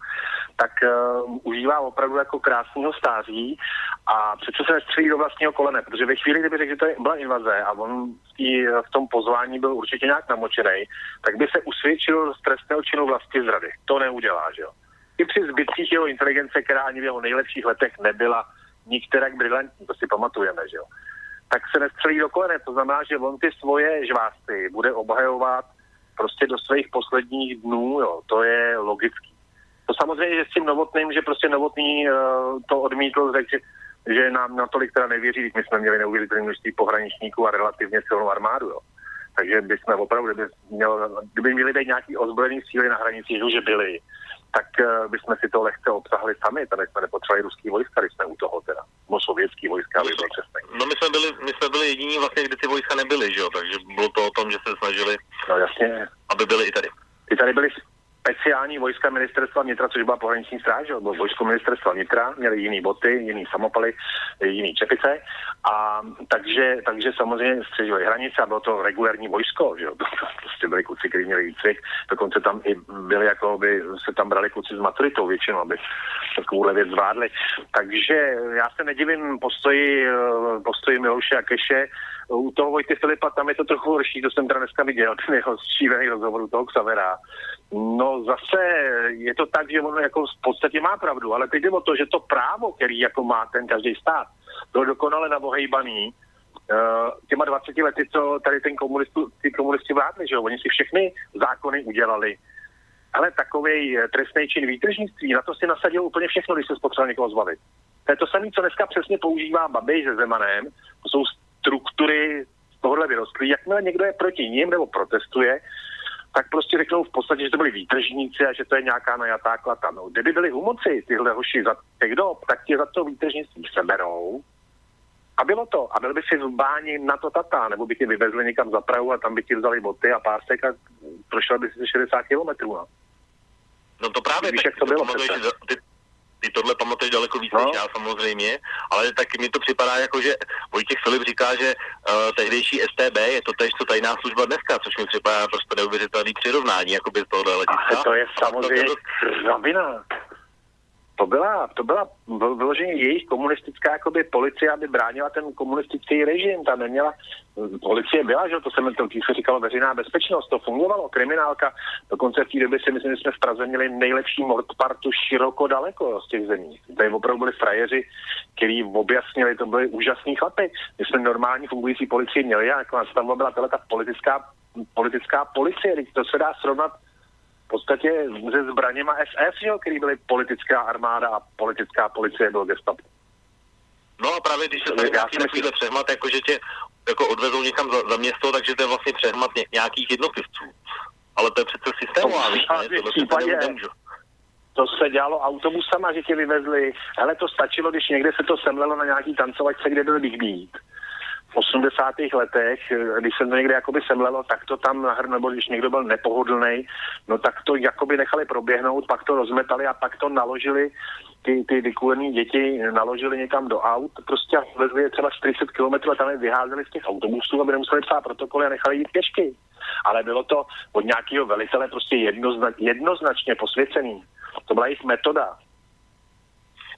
Speaker 4: tak uh, užívá opravdu jako krásného stáří a přece se nestřelí do vlastního kolene, protože ve chvíli, kdyby řekl, že to byla invaze a on v, tý, v tom pozvání byl určitě nějak namočený, tak by se usvědčil z trestného činu vlastní zrady. To neudělá, že jo. I při zbytcích jeho inteligence, která ani v jeho nejlepších letech nebyla nikterak brilantní, to si pamatujeme, že jo. Tak se nestřelí do kolene, to znamená, že on ty svoje žvásty bude obhajovat prostě do svých posledních dnů, jo, to je logický. To samozřejmě, že s tím Novotným, že prostě Novotný uh, to odmítl, řekl, že, že nám natolik teda nevěří, my jsme měli neuvěřitelné množství pohraničníků a relativně silnou armádu, jo. Takže bychom opravdu, kdyby, měl, kdyby měli být nějaký ozbrojený síly na hranicích, že byli, tak uh, bychom si to lehce obsahli sami, tady jsme nepotřebovali ruský vojska, když jsme u toho teda, nebo sovětský vojska, aby byl přesný.
Speaker 3: No my jsme, byli, my jsme byli jediní vlastně, kde ty vojska nebyly, že jo, takže bylo to o tom, že se snažili,
Speaker 4: no, jasně.
Speaker 3: aby byly i tady.
Speaker 4: I tady byly speciální vojska ministerstva vnitra, což byla pohraniční stráž, bylo vojsko ministerstva vnitra, měli jiný boty, jiný samopaly, jiný čepice. A takže, takže samozřejmě střežili hranice a bylo to regulární vojsko, že jo, prostě byli kluci, kteří měli výcvik, dokonce tam i byli jako by se tam brali kluci s maturitou většinou, aby takovouhle věc zvládli. Takže já se nedivím postoji, postoji Miloše a Keše, u toho Vojty Filipa tam je to trochu horší, to jsem teda dneska viděl, ten jeho šívený rozhovor u toho Xavera. No zase je to tak, že on jako v podstatě má pravdu, ale teď jde o to, že to právo, který jako má ten každý stát, bylo dokonale nabohejbaný uh, těma 20 lety, co tady ten komunistu, ty komunisti vládli, že jo, oni si všechny zákony udělali. Ale takový trestný čin výtržnictví, na to si nasadil úplně všechno, když se potřeboval někoho zbavit. To je to samé, co dneska přesně používá Babiš se Zemanem, to jsou struktury z tohohle vyrostlý. Jakmile někdo je proti ním nebo protestuje, tak prostě řeknou v podstatě, že to byli výtržníci a že to je nějaká najatá klata. No, kdyby byli u moci tyhle hoši za těch dob, tak ti za to výtržnictví seberou a bylo to. A byl by si v báni na to tata, nebo by ti vyvezli někam za Prahu a tam by ti vzali boty a pásek a prošel by si 60 kilometrů. No.
Speaker 3: no to právě,
Speaker 4: Víš, jak to bylo
Speaker 3: ty, ty tohle pamatuješ daleko víc no. než já samozřejmě, ale tak mi to připadá jako, že Vojtěch Filip říká, že uh, tehdejší STB je to tež co tajná služba dneska, což mi připadá prostě neuvěřitelný přirovnání, jako by z tohohle hlediska.
Speaker 4: to je samozřejmě ravina. to byla, to byla vyloženě jejich komunistická jakoby, policie, aby bránila ten komunistický režim. Ta neměla, policie byla, že to se to se říkalo veřejná bezpečnost, to fungovalo, kriminálka. Dokonce v té době si myslím, že jsme v Praze měli nejlepší mordpartu široko daleko z těch zemí. Tady opravdu byli frajeři, kteří objasnili, to byly úžasní chlapy. My jsme normální fungující policii měli a jako tam byla ta politická, politická policie, to se dá srovnat podstatě se zbraněma SS, jo, který byly politická armáda a politická policie byl gestapo.
Speaker 3: No a právě když se tady nějaký takovýhle přehmat, jako že tě jako odvezou někam za, za město, takže to je vlastně přehmat ně, nějakých jednotlivců. Ale to je přece systémová
Speaker 4: věc, to se dělalo autobusama, že tě vyvezli. Ale to stačilo, když někde se to semlelo na nějaký tancovačce, kde byl Big Beat v 80. letech, eh, když se to někde jakoby semlelo, tak to tam nahrno, nebo když někdo byl nepohodlný, no tak to jakoby nechali proběhnout, pak to rozmetali a pak to naložili ty, ty vykulené děti naložili někam do aut, prostě a vezli je třeba 40 km a tam je vyházeli z těch autobusů, aby nemuseli psát protokoly a nechali jít pěšky. Ale bylo to od nějakého velitele prostě jednozna, jednoznačně posvěcený. To byla jejich metoda.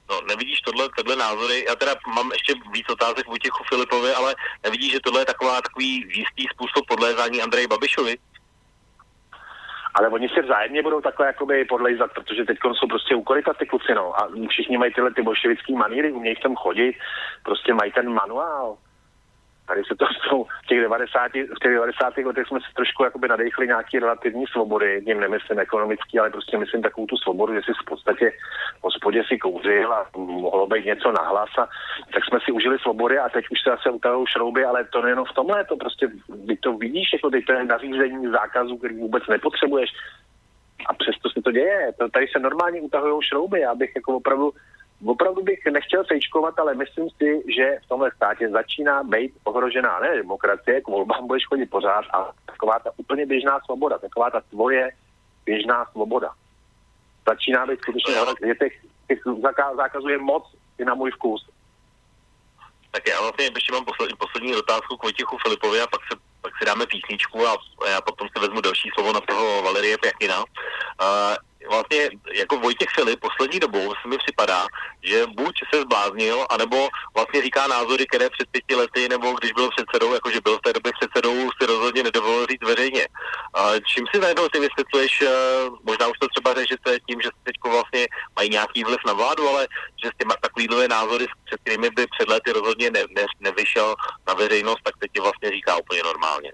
Speaker 3: No, nevidíš tohle, tohle názory, já teda mám ještě víc otázek Vojtěchu Filipovi, ale nevidíš, že tohle je taková, takový jistý způsob podlézání Andreji Babišovi?
Speaker 4: ale oni se vzájemně budou takhle jakoby podlejzat, protože teď jsou prostě u koryta ty kluci, no. A všichni mají tyhle ty bolševický maníry, umějí tam chodit, prostě mají ten manuál. Tady se to jsou v těch 90, v těch 90. letech jsme se trošku jakoby nadechli nějaký relativní svobody, tím nemyslím ekonomický, ale prostě myslím takovou tu svobodu, že si v podstatě v hospodě si kouřil a mohlo být něco nahlas a tak jsme si užili svobody a teď už se zase utahují šrouby, ale to nejenom v tomhle, to prostě, to vidíš, jako teď to je nařízení zákazů, který vůbec nepotřebuješ, a přesto se to děje. To, tady se normálně utahují šrouby. Já bych jako opravdu opravdu bych nechtěl sejčkovat, ale myslím si, že v tomhle státě začíná být ohrožená ne demokracie, k volbám budeš chodit pořád, ale taková ta úplně běžná svoboda, taková ta tvoje běžná svoboda. Začíná být skutečně, že těch, těch zákazů je moc i na můj vkus.
Speaker 3: Tak já vlastně ještě mám poslední, poslední otázku k Vojtěchu Filipovi a pak se pak si dáme písničku a já potom si vezmu další slovo na toho Valerie Pěkina. Uh, vlastně jako Vojtěch Filip poslední dobou se mi připadá, že buď se zbláznil, anebo vlastně říká názory, které před pěti lety, nebo když byl předsedou, jakože byl v té době předsedou, si rozhodně nedovolil říct veřejně. Uh, čím si najednou ty vysvětluješ, uh, možná už to třeba řešíte tím, že teď vlastně mají nějaký vliv na vládu, ale že s těma takovýhle názory, před kterými by před lety rozhodně ne, ne, nevyšel na veřejnost, tak teď vlastně říká úplně normálně.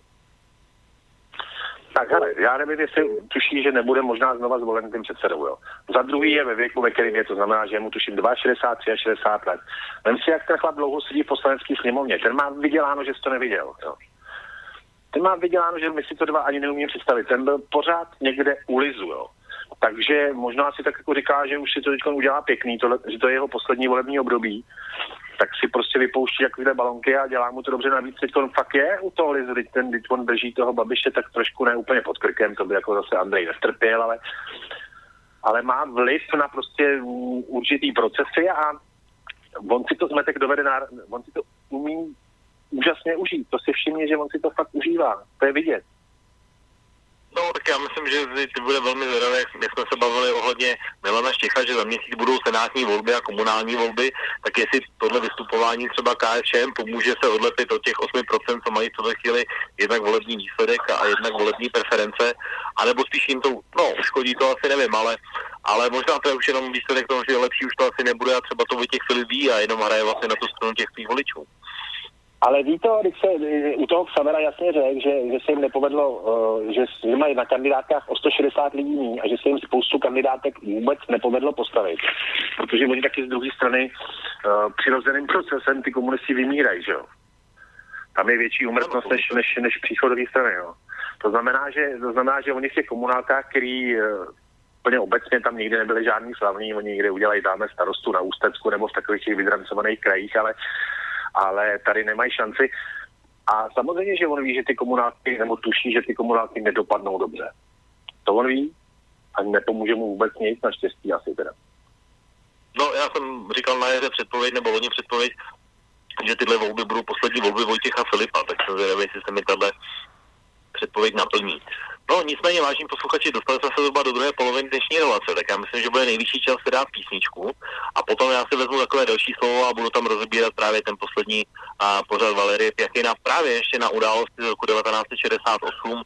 Speaker 4: Tak hele, já nevím, jestli tuší, že nebude možná znova zvolen tím předsedou. Jo. Za druhý je ve věku, ve kterém je, to znamená, že mu tuším 62, 60 let. Vem si, jak ten chlap dlouho sedí v poslanecké sněmovně. Ten má vyděláno, že jsi to neviděl. Jo. Ten má vyděláno, že my si to dva ani neumíme představit. Ten byl pořád někde u Lizu, jo. Takže možná si tak jako říká, že už si to teď udělá pěkný, tohle, že to je jeho poslední volební období tak si prostě vypouští takovéhle balonky a dělá mu to dobře. Navíc teď on fakt je u toho teď, ten, teď on drží toho babiše tak trošku ne úplně pod krkem, to by jako zase Andrej nestrpěl, ale, ale má vliv na prostě určitý procesy a on si to zmetek dovede, na, on si to umí úžasně užít. To si všimně, že on si to fakt užívá. To je vidět.
Speaker 3: No, tak já myslím, že to bude velmi zvědavé, jak jsme se bavili ohledně Milana Štěcha, že za měsíc budou senátní volby a komunální volby, tak jestli tohle vystupování třeba KSČM pomůže se odlepit od těch 8%, co mají v tuhle chvíli jednak volební výsledek a jednak volební preference, anebo spíš jim to, no, uškodí to asi nevím, ale, ale možná to je už jenom výsledek toho, že lepší už to asi nebude a třeba to těch chvíli ví a jenom hraje vlastně na tu stranu těch svých voličů.
Speaker 4: Ale ví to, když se u toho Xavera jasně řekl, že, že se jim nepovedlo, uh, že, že mají na kandidátkách o 160 lidí a že se jim spoustu kandidátek vůbec nepovedlo postavit. Protože oni taky z druhé strany uh, přirozeným procesem ty komunisti vymírají, že jo. Tam je větší umrtnost než, než, než příchodové strany, jo. To znamená, že, to znamená, že oni v těch komunálkách, který uh, úplně obecně tam nikdy nebyli žádný slavní, oni někde udělají dáme starostu na Ústecku nebo v takových těch vydrancovaných krajích, ale ale tady nemají šanci. A samozřejmě, že on ví, že ty komunálky, nebo tuší, že ty komunálky nedopadnou dobře. To on ví a nepomůže mu vůbec nic, naštěstí asi teda.
Speaker 3: No, já jsem říkal na jaře předpověď, nebo loni předpověď, že tyhle volby budou poslední volby Vojtěcha Filipa, tak jsem zvědavý, jestli se mi tahle předpověď naplní. No nicméně, vážní posluchači, dostali jsme se zhruba do druhé poloviny dnešní relace, tak já myslím, že bude nejvyšší čas si dát písničku a potom já si vezmu takové další slovo a budu tam rozebírat právě ten poslední a, pořad Valerie Pěchina právě ještě na události z roku 1968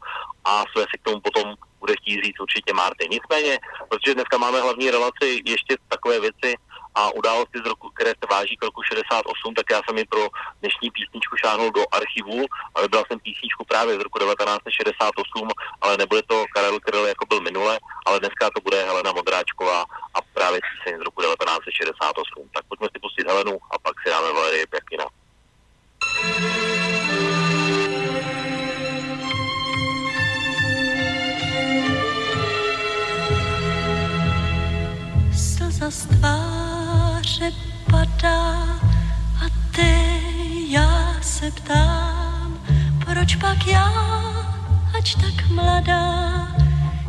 Speaker 3: a své si k tomu potom bude chtít říct určitě Marty. Nicméně, protože dneska máme hlavní relaci ještě takové věci, a události z roku, které se váží k roku 68, tak já jsem mi pro dnešní písničku šáhnul do archivu a vybral jsem písničku právě z roku 1968, ale nebude to Karel Kryl jako byl minule, ale dneska to bude Helena Modráčková a právě píseň z roku 1968. Tak pojďme si pustit Helenu a pak si dáme Valerie Pěkina.
Speaker 8: Slza z tváře padá a ty já se ptám, proč pak já, ač tak mladá,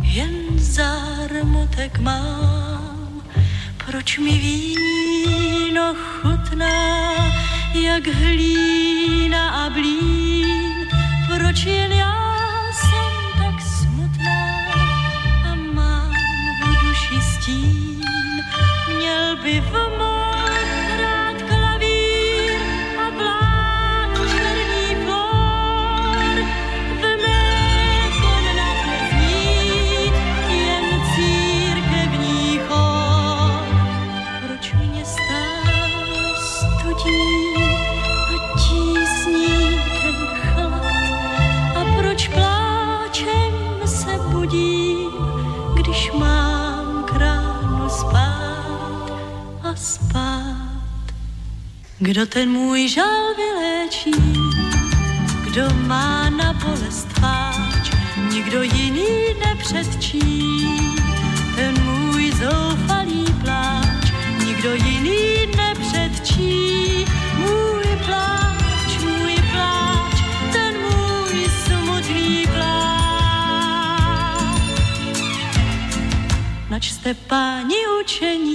Speaker 8: jen zármutek mám, proč mi víno chutná, jak hlína a blín, proč jen já jsem tak smutná a mám v duši stín, měl by v mou Kdo ten můj žal vyléčí, kdo má na bolest páč, nikdo jiný nepředčí. Ten můj zoufalý pláč, nikdo jiný nepředčí. Můj pláč, můj pláč, ten můj smutný pláč. Nač jste páni učení,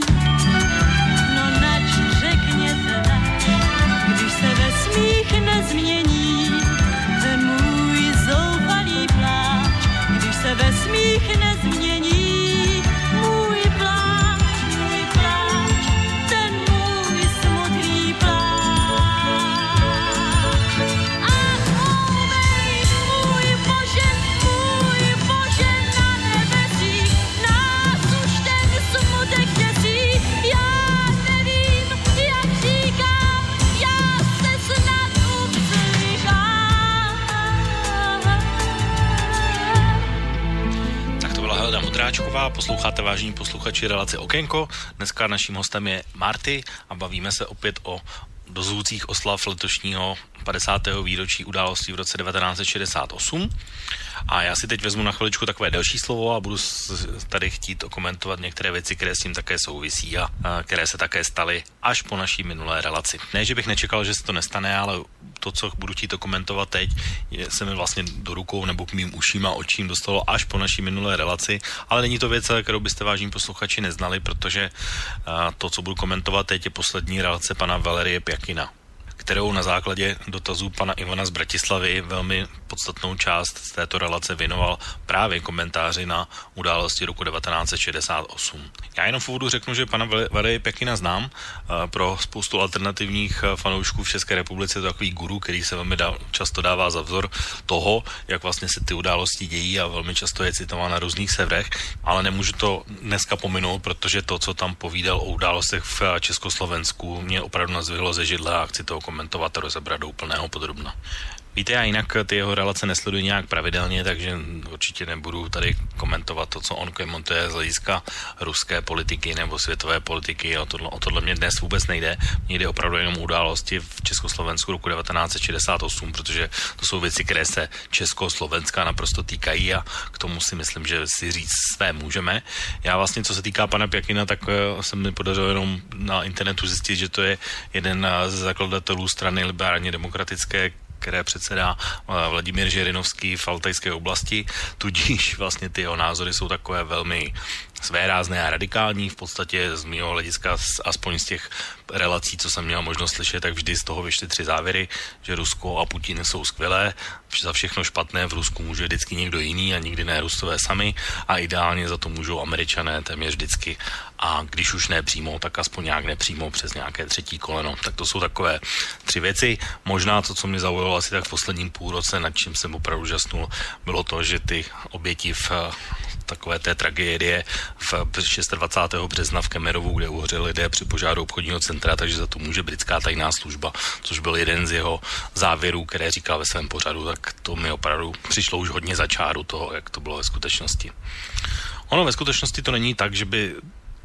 Speaker 1: posloucháte vážení posluchači relaci Okénko. Dneska naším hostem je Marty a bavíme se opět o dozvůcích oslav letošního 50. výročí událostí v roce 1968. A já si teď vezmu na chviličku takové delší slovo a budu tady chtít okomentovat některé věci, které s tím také souvisí a, a které se také staly až po naší minulé relaci. Ne, že bych nečekal, že se to nestane, ale to, co budu chtít komentovat teď, je, se mi vlastně do rukou nebo k mým uším a očím dostalo až po naší minulé relaci, ale není to věc, kterou byste vážní posluchači neznali, protože a, to, co budu komentovat teď, je poslední relace pana Valerie Pjakina kterou na základě dotazů pana Ivana z Bratislavy velmi podstatnou část z této relace věnoval právě komentáři na události roku 1968. Já jenom v úvodu řeknu, že pana Valerie Pekina znám. eh, Pro spoustu alternativních eh, fanoušků v České republice je to takový guru, který se velmi často dává za vzor toho, jak vlastně se ty události dějí a velmi často je citován na různých severech, ale nemůžu to dneska pominout, protože to, co tam povídal o událostech v Československu, mě opravdu nazvihlo ze židle a chci to komentovat a rozebrat do úplného podrobna. Víte, já jinak ty jeho relace nesleduji nějak pravidelně, takže určitě nebudu tady komentovat to, co on komentuje z hlediska ruské politiky nebo světové politiky. O tohle, o tohle mě dnes vůbec nejde. Mně jde opravdu jenom události v Československu roku 1968, protože to jsou věci, které se Československa naprosto týkají a k tomu si myslím, že si říct své můžeme. Já vlastně, co se týká pana Pěkina, tak eh, se mi podařilo jenom na internetu zjistit, že to je jeden eh, z zakladatelů strany liberálně demokratické, které předsedá eh, Vladimír Žirinovský v Altajské oblasti, tudíž vlastně ty jeho názory jsou takové velmi své rázné a radikální. V podstatě z mého hlediska, aspoň z těch relací, co jsem měl možnost slyšet, tak vždy z toho vyšly tři závěry, že Rusko a Putin jsou skvělé, za všechno špatné v Rusku může vždycky někdo jiný a nikdy ne Rusové sami a ideálně za to můžou Američané téměř vždycky a když už ne přímo, tak aspoň nějak nepřímo přes nějaké třetí koleno. Tak to jsou takové tři věci. Možná to, co mě zaujalo asi tak v posledním půlroce, nad čím jsem opravdu žasnul, bylo to, že ty oběti v eh, takové té tragédie v 26. března v Kemerovu, kde uhořeli lidé při požáru obchodního centra, takže za to může britská tajná služba, což byl jeden z jeho závěrů, které říkal ve svém pořadu, tak to mi opravdu přišlo už hodně za čáru toho, jak to bylo ve skutečnosti. Ono ve skutečnosti to není tak, že by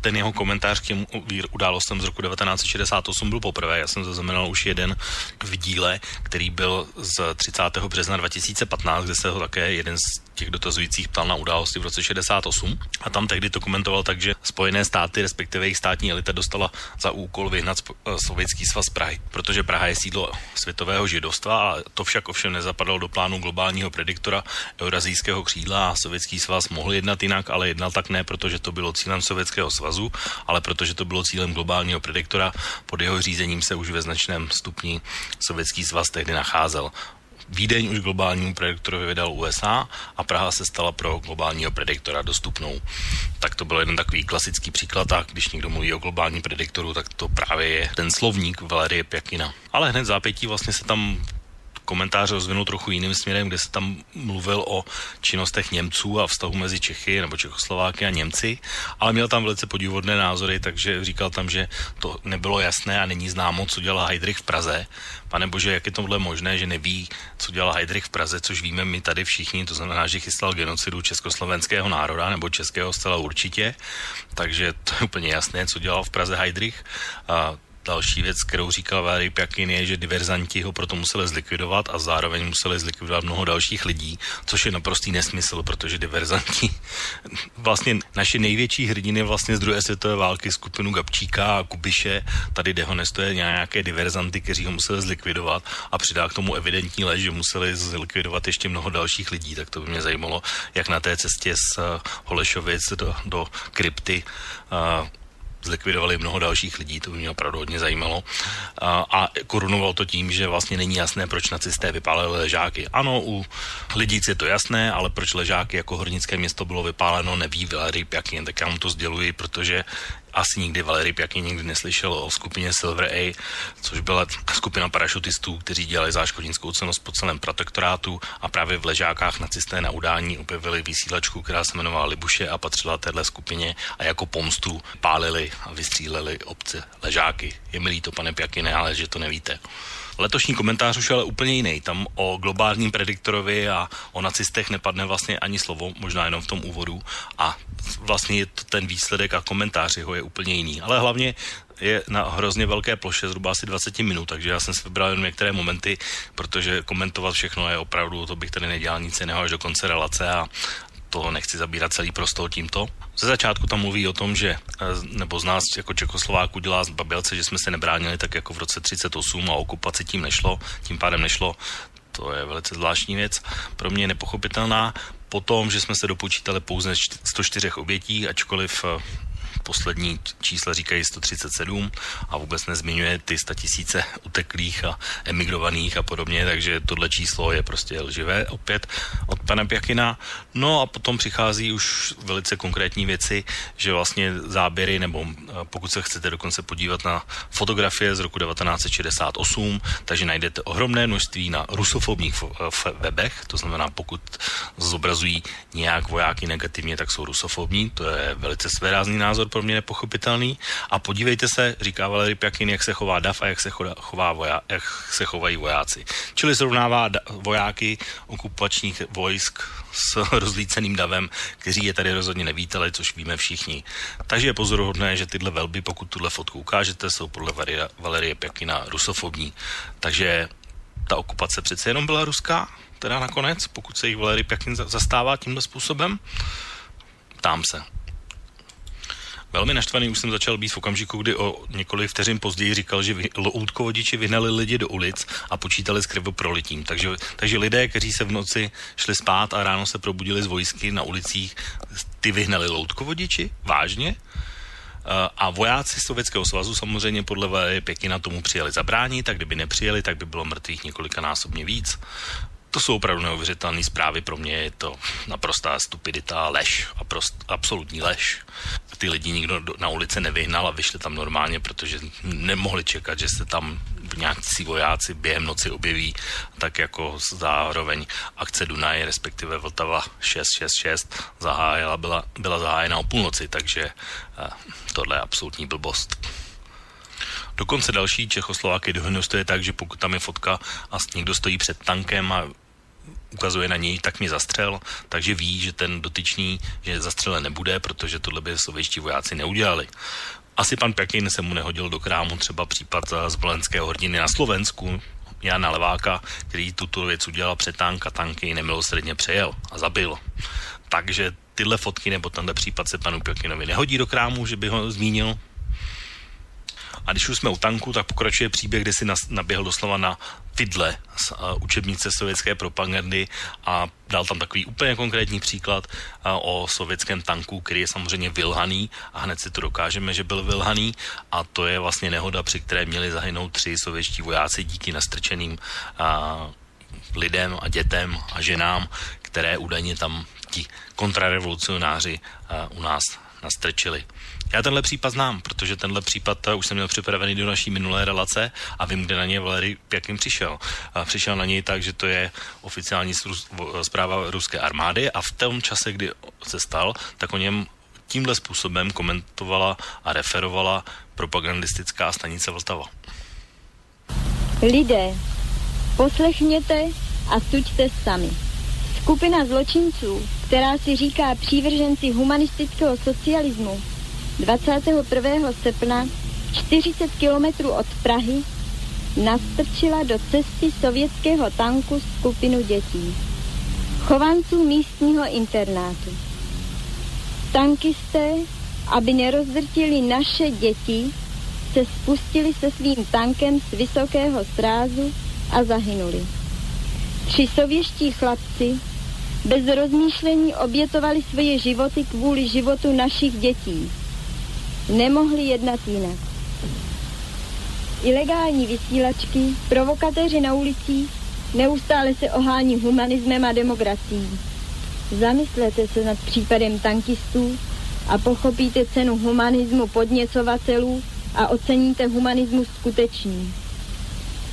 Speaker 1: ten jeho komentář k těm událostem z roku 1968 byl poprvé. Já jsem zaznamenal už jeden v díle, který byl z 30. března 2015, kde se ho také jeden z těch dotazujících ptal na události v roce 68 a tam tehdy to komentoval tak, že Spojené státy, respektive jejich státní elita dostala za úkol vyhnat eh, Sovětský svaz Prahy, protože Praha je sídlo světového židovstva a to však ovšem nezapadalo do plánu globálního prediktora Eurazijského křídla a Sovětský svaz mohl jednat jinak, ale jednal tak ne, protože to bylo cílem Sovětského svazu, ale protože to bylo cílem globálního prediktora, pod jeho řízením se už ve značném stupni Sovětský svaz tehdy nacházel. Vídeň už globálnímu prediktorovi vydal USA a Praha se stala pro globálního prediktora dostupnou. Tak to byl jeden takový klasický příklad a když někdo mluví o globálním prediktoru, tak to právě je ten slovník Valerie Pjakina. Ale hned zápětí vlastně se tam komentář rozvinul trochu jiným směrem, kde se tam mluvil o činnostech Němců a vztahu mezi Čechy nebo Čechoslováky a Němci, ale měl tam velice podivodné názory, takže říkal tam, že to nebylo jasné a není známo, co dělal Heydrich v Praze. Pane bože, jak je tohle možné, že neví, co dělal Heydrich v Praze, což víme my tady všichni, to znamená, že chystal genocidu československého národa nebo českého zcela určitě, takže to je úplně jasné, co dělal v Praze Heydrich. A Další věc, kterou říkal Valery Pjakin, je, že diverzanti ho proto museli zlikvidovat a zároveň museli zlikvidovat mnoho dalších lidí, což je naprostý nesmysl, protože diverzanti, vlastně naše největší hrdiny vlastně z druhé světové války, skupinu Gabčíka a Kubiše, tady dehonestuje nějaké diverzanty, kteří ho museli zlikvidovat a přidá k tomu evidentní lež, že museli zlikvidovat ještě mnoho dalších lidí, tak to by mě zajímalo, jak na té cestě z Holešovic do, do krypty zlikvidovali mnoho dalších lidí, to by mě opravdu hodně zajímalo. A, a korunoval to tím, že vlastně není jasné, proč nacisté vypálili ležáky. Ano, u lidíc je to jasné, ale proč ležáky jako hornické město bylo vypáleno, neví Valery Pjakin, tak já mu to sděluji, protože asi nikdy Valery Pjakin nikdy neslyšel o skupině Silver A, což byla skupina parašutistů, kteří dělali záškodnickou cenost po celém protektorátu a právě v ležákách nacisté na udání objevili vysílačku, která se jmenovala Libuše a patřila téhle skupině a jako pomstu pálili a vystříleli obce ležáky. Je mi líto, pane Pjakine, ale že to nevíte. Letošní komentář už je ale úplně jiný. Tam o globálním prediktorovi a o nacistech nepadne vlastně ani slovo, možná jenom v tom úvodu. A vlastně ten výsledek a komentář jeho je úplně jiný. Ale hlavně je na hrozně velké ploše, zhruba asi 20 minut, takže já jsem si vybral jen některé momenty, protože komentovat všechno je opravdu, to bych tady nedělal nic jiného až do konce relace a to nechci zabírat celý prostor tímto. Ze začátku tam mluví o tom, že eh, nebo z nás jako Čekoslováků dělá zbabělce, že jsme se nebránili tak jako v roce 38 a okupaci tím nešlo, tím pádem nešlo. To je velice zvláštní věc, pro mě nepochopitelná. Potom, že jsme se dopočítali pouze 104 obětí, ačkoliv eh, poslední čísla říkají 137 a vůbec nezmiňuje ty 100 tisíce uteklých a emigrovaných a podobně, takže tohle číslo je prostě lživé opět od pana Pjakina. No a potom přichází už velice konkrétní věci, že vlastně záběry, nebo eh, pokud se chcete dokonce podívat na fotografie z roku 1968, takže najdete ohromné množství na rusofobních fo- eh, webech, to znamená, pokud zobrazují nějak vojáky negativně, tak jsou rusofobní, to je velice svérázný názor, pro mě nepochopitelný. A podívejte se, říká Valery Pjakin, jak se chová DAF a jak se, chová voja, jak se chovají vojáci. Čili srovnává vojáky okupačních vojsk s rozlíceným davem, kteří je tady rozhodně nevítali, což víme všichni. Takže je pozoruhodné, že tyhle velby, pokud tuhle fotku ukážete, jsou podle Valerie, Pjakina rusofobní. Takže ta okupace přece jenom byla ruská, teda nakonec, pokud se jich Valery Pjakin za- zastává tímhle způsobem. Ptám se. Velmi naštvaný už jsem začal být v okamžiku, kdy o několik vteřin později říkal, že loutkovodiči vyhnali lidi do ulic a počítali s krvoprolitím. Takže, takže lidé, kteří se v noci šli spát a ráno se probudili z vojsky na ulicích, ty vyhnali loutkovodiči? Vážně? Eh, A vojáci Sovětského svazu samozřejmě podle Pěkina tomu přijeli zabránit, tak kdyby nepřijeli, tak by bylo mrtvých několikanásobně víc. To jsou opravdu neuvěřitelné zprávy, pro mě je to naprostá stupidita, lež, a prost, absolutní lež. Ty lidi nikdo do- na ulici nevyhnal a vyšli tam normálně, protože nemohli čekat, že se tam nějakí vojáci během noci objeví, tak jako zároveň akce Dunaj, respektive Vltava 666 zahájila, byla, byla zahájena o půlnoci, takže eh, tohle je absolutní blbost. Dokonce další Čechoslováky dohnostuje tak, že pokud tam je fotka a někdo stojí před tankem a ukazuje na něj, tak mě zastřel, takže ví, že ten dotyčný, že zastřelen nebude, protože tohle by sovětští vojáci neudělali. Asi pan Pekin se mu nehodil do krámu třeba případ z Volenského hrdiny na Slovensku, Jana Leváka, který tuto věc udělal před tank a tanky nemilosrdně přejel a zabil. Takže tyhle fotky nebo tenhle případ se panu Pekinovi nehodí do krámu, že by ho zmínil, a když už jsme u tanku, tak pokračuje příběh, kde si naběhl doslova na fidle z uh, učebnice sovětské propagandy a dal tam takový úplně konkrétní příklad uh, o sovětském tanku, který je samozřejmě vylhaný a hned si to dokážeme, že byl vylhaný a to je vlastně nehoda, při které měli zahynout tři sovětští vojáci díky nastrčeným uh, lidem a dětem a ženám, které údajně tam ti kontrarevolucionáři u nás nastrčili. Já tenhle případ znám, protože tenhle případ uh, už jsem měl připravený do naší minulé relace a vím, kde na něj Valery Pěkin přišel. A přišel na něj tak, že to je oficiální zpráva ruské armády a v tom čase, kdy se stal, tak o něm tímhle způsobem komentovala a referovala propagandistická stanice Vltava.
Speaker 9: Lidé, poslechněte a suďte sami. Skupina zločinců, která si říká přívrženci humanistického socialismu, 21. srpna 40 kilometrů od Prahy nastrčila do cesty sovětského tanku skupinu dětí, chovanců místního internátu. Tankisté, aby nerozdrtili naše děti, se spustili se svým tankem z vysokého srázu a zahynuli. Tři sověští chlapci bez rozmýšlení obětovali svoje životy kvůli životu našich dětí. Nemohli jednat jinak. Ilegální vysílačky, provokatéři na ulicích neustále se ohání humanismem a demokracií. Zamyslete se nad případem tankistů a pochopíte cenu humanismu podněcovatelů a oceníte humanismus skutečný.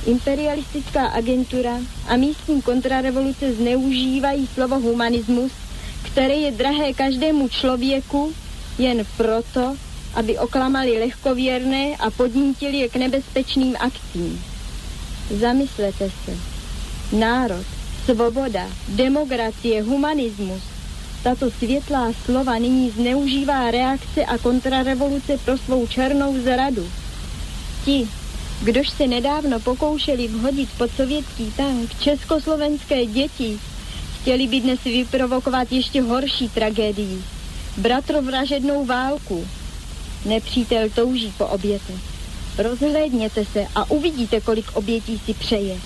Speaker 9: Imperialistická agentura a místní kontrarevoluce zneužívají slovo humanismus, které je drahé každému člověku jen proto, aby oklamali lehkověrné a podnítili je k nebezpečným akcím. Zamyslete se. Národ, svoboda, demokracie, humanismus. Tato světlá slova nyní zneužívá reakce a kontrarevoluce pro svou černou zradu. Ti, kdož se nedávno pokoušeli vhodit pod sovětský tank československé děti, chtěli by dnes vyprovokovat ještě horší tragédii. Bratrovražednou válku. Nepřítel touží po obětech. Rozhlédněte se a uvidíte, kolik obětí si přeje.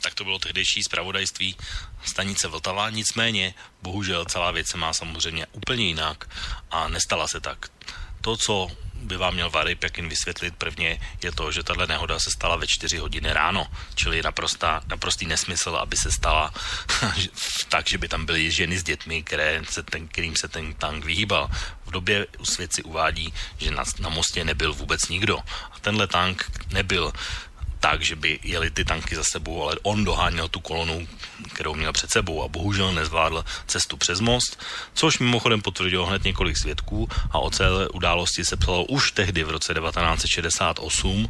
Speaker 1: Tak to bylo tehdejší zpravodajství stanice Vltava, nicméně bohužel celá věc se má samozřejmě úplně jinak a nestala se tak. To, co by vám měl Vary Pekin vysvětlit prvně, je to, že tahle nehoda se stala ve 4 hodiny ráno, čili naprostá, naprostý nesmysl, aby se stala tak, že by tam byly ženy s dětmi, které se ten, kterým se ten tank vyhýbal. V době svědci uvádí, že na, na mostě nebyl vůbec nikdo. A tenhle tank nebyl tak, že by jeli ty tanky za sebou, ale on doháněl tu kolonu, kterou měl před sebou a bohužel nezvládl cestu přes most, což mimochodem potvrdilo hned několik svědků a o celé události se psalo už tehdy v roce 1968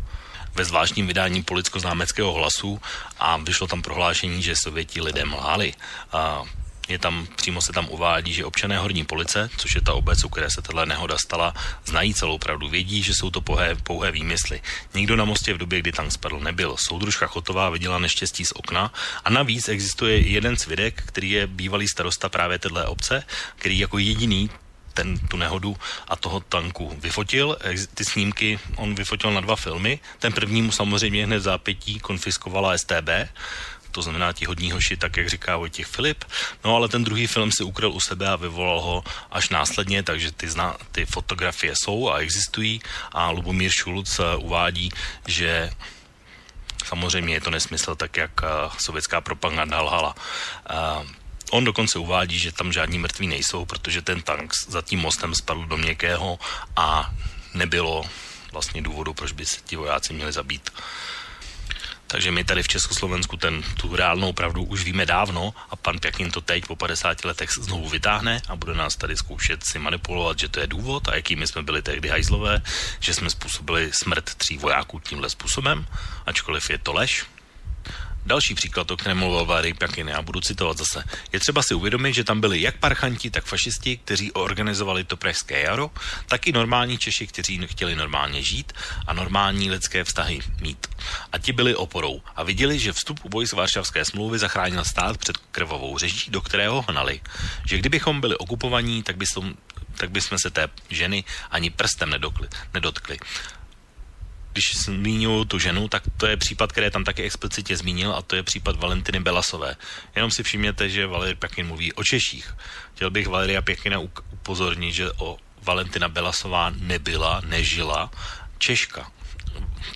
Speaker 1: ve zvláštním vydání policko-známeckého hlasu a vyšlo tam prohlášení, že sověti lidem lhali. A je tam, přímo se tam uvádí, že občané Horní Police, což je ta obec, u které se tahle nehoda stala, znají celou pravdu, vědí, že jsou to pouhé, pouhé výmysly. Nikdo na mostě v době, kdy tam spadl, nebyl. Soudružka Chotová viděla neštěstí z okna a navíc existuje jeden svědek, který je bývalý starosta právě téhle obce, který jako jediný ten, tu nehodu a toho tanku vyfotil. Ty snímky on vyfotil na dva filmy. Ten první mu samozřejmě hned zápětí konfiskovala STB, to znamená ti hodní hoši, tak jak říká Vojtěch Filip. No ale ten druhý film si ukryl u sebe a vyvolal ho až následně, takže ty, zna, ty fotografie jsou a existují a Lubomír Šulc eh, uvádí, že samozřejmě je to nesmysl, tak jak eh, sovětská propaganda lhala. Eh, On dokonce uvádí, že tam žádní mrtví nejsou, protože ten tank za tím mostem spadl do měkkého a nebylo vlastně důvodu, proč by se ti vojáci měli zabít. Takže my tady v Československu ten, tu reálnou pravdu už víme dávno a pan Pjakin to teď po 50 letech znovu vytáhne a bude nás tady zkoušet si manipulovat, že to je důvod a jakými jsme byli tehdy hajzlové, že jsme způsobili smrt tří vojáků tímhle způsobem, ačkoliv je to lež. Další příklad, o kterém mluvil Valery Pjakin, já budu citovat zase. Je třeba si uvědomit, že tam byli jak parchanti, tak fašisti, kteří organizovali to pražské jaro, tak i normální Češi, kteří chtěli normálně žít a normální lidské vztahy mít. A ti byli oporou a viděli, že vstup vojsk Varšavské smlouvy zachránil stát před krvavou řeží, do kterého hnali. Že kdybychom byli okupovaní, tak, by som, tak bychom se té ženy ani prstem nedokli, nedotkli když zmíňuju tu ženu, tak to je případ, který tam taky explicitně zmínil a to je případ Valentiny Belasové. Jenom si všimněte, že Valery Pěkin mluví o Češích. Chtěl bych Valeria Pěkina upozornit, že o Valentina Belasová nebyla, nežila Češka.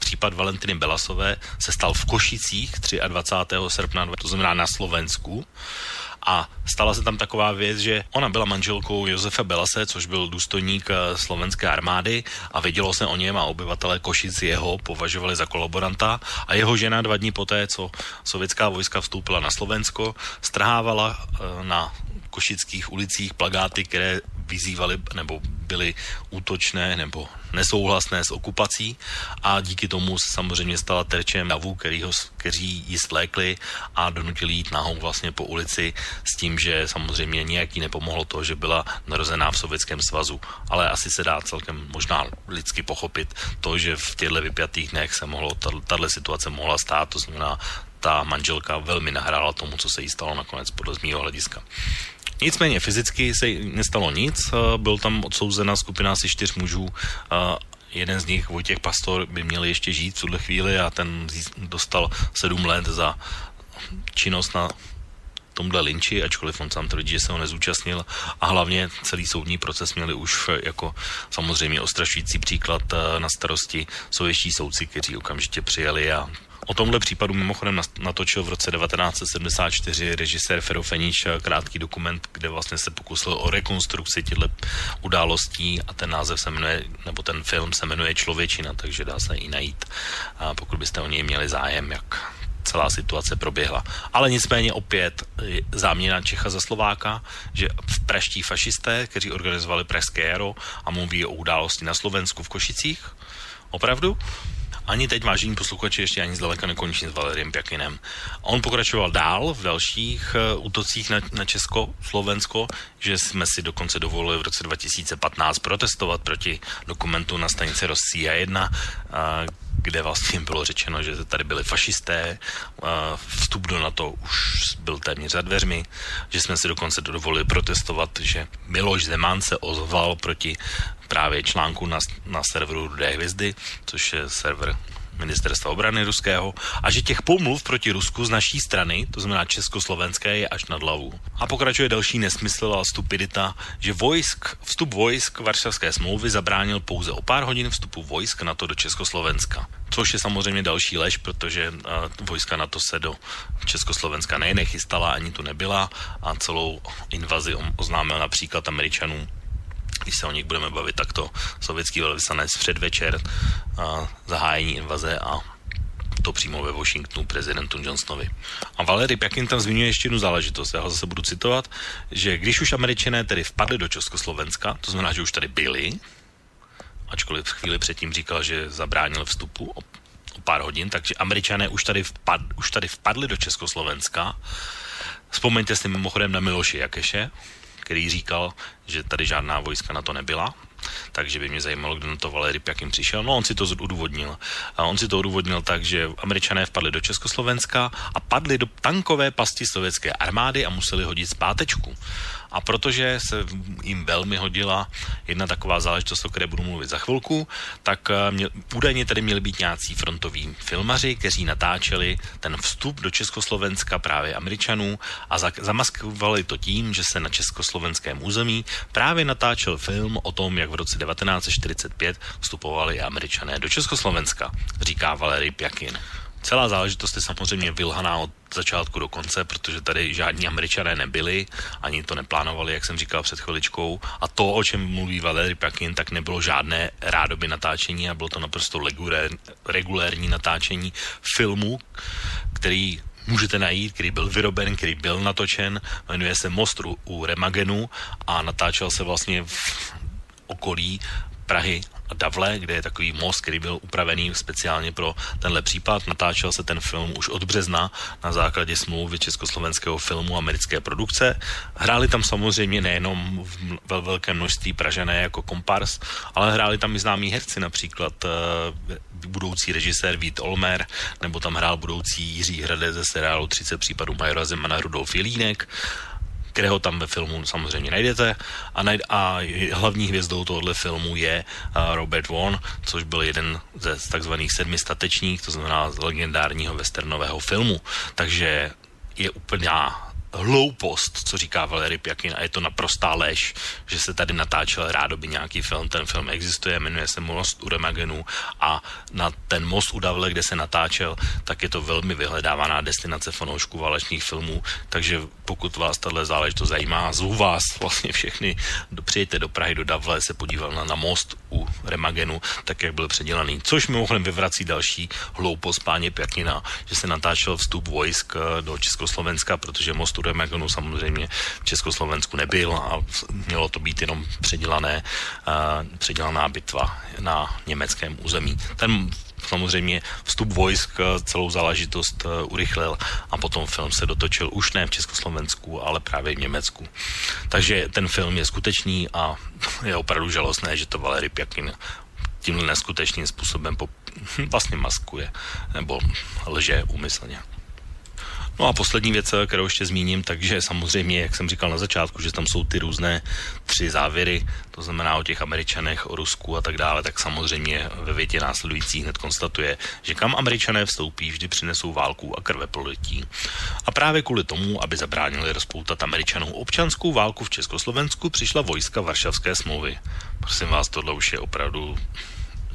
Speaker 1: Případ Valentiny Belasové se stal v Košicích 23. srpna, to znamená na Slovensku. A stala se tam taková věc, že ona byla manželkou Josefa Belase, což byl důstojník eh, slovenské armády a vědělo se o něm a obyvatelé Košic jeho považovali za kolaboranta. A jeho žena dva dní poté, co sovětská vojska vstoupila na Slovensko, strhávala eh, na košických ulicích plagáty, které vyzývali nebo byly útočné nebo nesouhlasné s okupací. A díky tomu se samozřejmě stala terčem davu, který ho, kteří ji svlékli a donutili jít nahou vlastně po ulici s tím, že samozřejmě nějaký nepomohlo to, že byla narozená v Sovětském svazu, ale asi se dá celkem možná lidsky pochopit to, že v těchto vypjatých dnech se mohlo, tato situace mohla stát, to znamená ta manželka velmi nahrála tomu, co se jí stalo nakonec podle z mýho hlediska. Nicméně fyzicky se nestalo nic, eh, byl tam odsouzena skupina asi čtyř mužů, eh, jeden z nich, Vojtěch Pastor, by měl ještě žít v tuhle chvíli a ten dostal sedm let za činnost na tomhle linči, ačkoliv on sám tvrdí, že se ho nezúčastnil. A hlavně celý soudní proces měli už jako samozřejmě ostrašující příklad eh, na starosti sovětští soudci, kteří okamžitě přijeli a O tomhle případu mimochodem natočil v roce 1974 režisér Fero Fenič krátký dokument, kde vlastně se pokusil o rekonstrukci těchto událostí a ten název se jmenuje, nebo ten film se jmenuje Člověčina, takže dá se i najít, pokud byste o něj měli zájem, jak celá situace proběhla. Ale nicméně opět záměna Čecha za Slováka, že v praští fašisté, kteří organizovali Pražské jaro a mluví o události na Slovensku v Košicích, opravdu? Ani teď, vážení posluchači, ještě ani zdaleka nekončí s Valeriem Pjakinem. On pokračoval dál v dalších uh, útocích na, na Česko, Slovensko, že jsme si dokonce dovolili v roce 2015 protestovat proti dokumentu na stanici Rossia 1, uh, kde vlastně bylo řečeno, že tady byli fašisté, vstup do NATO už byl téměř za dveřmi, že jsme si dokonce dovolili protestovat, že Miloš Zeman se ozval proti právě článku na, na serveru Rudé hvězdy, což je server ministerstva obrany ruského a že těch pomluv proti Rusku z naší strany, to znamená československé, je až nad hlavu. A pokračuje další nesmysl a stupidita, že vojsk, vstup vojsk Varšavské smlouvy zabránil pouze o pár hodin vstupu vojsk na to do Československa. Což je samozřejmě další lež, protože uh, vojska na to se do Československa nejen nechystala, ani tu nebyla a celou invazi oznámil například Američanům když se o nich budeme bavit takto, sovětský velvyslanec předvečer a zahájení invaze a to přímo ve Washingtonu prezidentu Johnsonovi. A Valery Pjakin tam zmiňuje ještě jednu záležitost, já ho zase budu citovat, že když už američané tedy vpadli do Československa, to znamená, že už tady byli, ačkoliv chvíli předtím říkal, že zabránil vstupu o, o pár hodin, takže američané už tady, vpad, už tady vpadli do Československa. Vzpomeňte si mimochodem na Miloši Jakeše, který říkal, že tady žádná vojska na to nebyla, takže by mě zajímalo, kdo na to Valery Pjakin přišel. No, on si to odůvodnil. A on si to odůvodnil tak, že američané vpadli do Československa a padli do tankové pasti sovětské armády a museli hodit zpátečku. A protože se jim velmi hodila jedna taková záležitost, o které budu mluvit za chvilku, tak eh, mě, údajně tady měli být nějací frontoví filmaři, kteří natáčeli ten vstup do Československa právě Američanů a za, zamaskovali to tím, že se na československém území právě natáčel film o tom, jak v roce 1945 vstupovali Američané do Československa, říká Valery Pjakin. Celá záležitost je samozřejmě vylhaná od začátku do konce, protože tady žádní američané nebyli, ani to neplánovali, jak jsem říkal před chviličkou. A to, o čem mluví Valery Pakin, tak nebylo žádné rádoby natáčení a bylo to naprosto regulér, regulérní natáčení filmu, který můžete najít, který byl vyroben, který byl natočen, jmenuje se Most u, u Remagenu a natáčel se vlastně v okolí Prahy a Davle, kde je takový most, který byl upravený speciálně pro tenhle případ. Natáčel se ten film už od března na základě smlouvy československého filmu americké produkce. Hráli tam samozřejmě nejenom ve velkém množství Pražané jako kompars, ale hráli tam i známí herci, například uh, budoucí režisér Vít Olmer, nebo tam hrál budoucí Jiří Hrade ze seriálu 30 případů Majora Zemana Rudolf Jelínek kterého tam ve filmu samozřejmě najdete a, najd- a hlavní hvězdou tohohle filmu je Robert Vaughn, což byl jeden ze takzvaných sedmi statečních, to znamená z legendárního westernového filmu. Takže je úplná hloupost, co říká Valery Pjakin a je to naprostá lež, že se tady natáčel rádoby nějaký film. Ten film existuje, jmenuje se Most u Remagenu a na ten most u Davle, kde se natáčel, tak je to velmi vyhledávaná destinace fanoušků válečných filmů, takže pokud vás tahle záležitost zajímá, zvu vás vlastně všechny, přijďte do Prahy, do Davle, se podívat na, na most u Remagenu, tak jak byl předělaný. Což mimochodem vyvrací další hloupost páně Pjakina, že se natáčel vstup vojsk eh, do Československa, protože most u Remagenu samozřejmě v Československu nebyl a mělo to být jenom předělané, uh, předělaná bitva na německém území. Ten samozřejmě vstup vojsk eh, celou záležitost uh, urychlil a potom film se dotočil už ne v Československu, ale právě v Německu. Takže ten film je skutečný a je opravdu žalostné, že to Valery Pjakin tímhle neskutečným způsobem po, vlastně maskuje nebo lže úmyslně. No a poslední věc, kterou ještě zmíním, takže samozřejmě, jak jsem říkal na začátku, že tam jsou ty různé tři závěry, to znamená o těch Američanech, o Rusku a tak dále, tak samozřejmě ve větě následující hned konstatuje, že kam Američané vstoupí, vždy přinesou válku a krve polití. A právě kvůli tomu, aby zabránili rozpoutat Američanů občanskou válku v Československu, přišla vojska Varšavské smlouvy. Prosím vás, tohle už je opravdu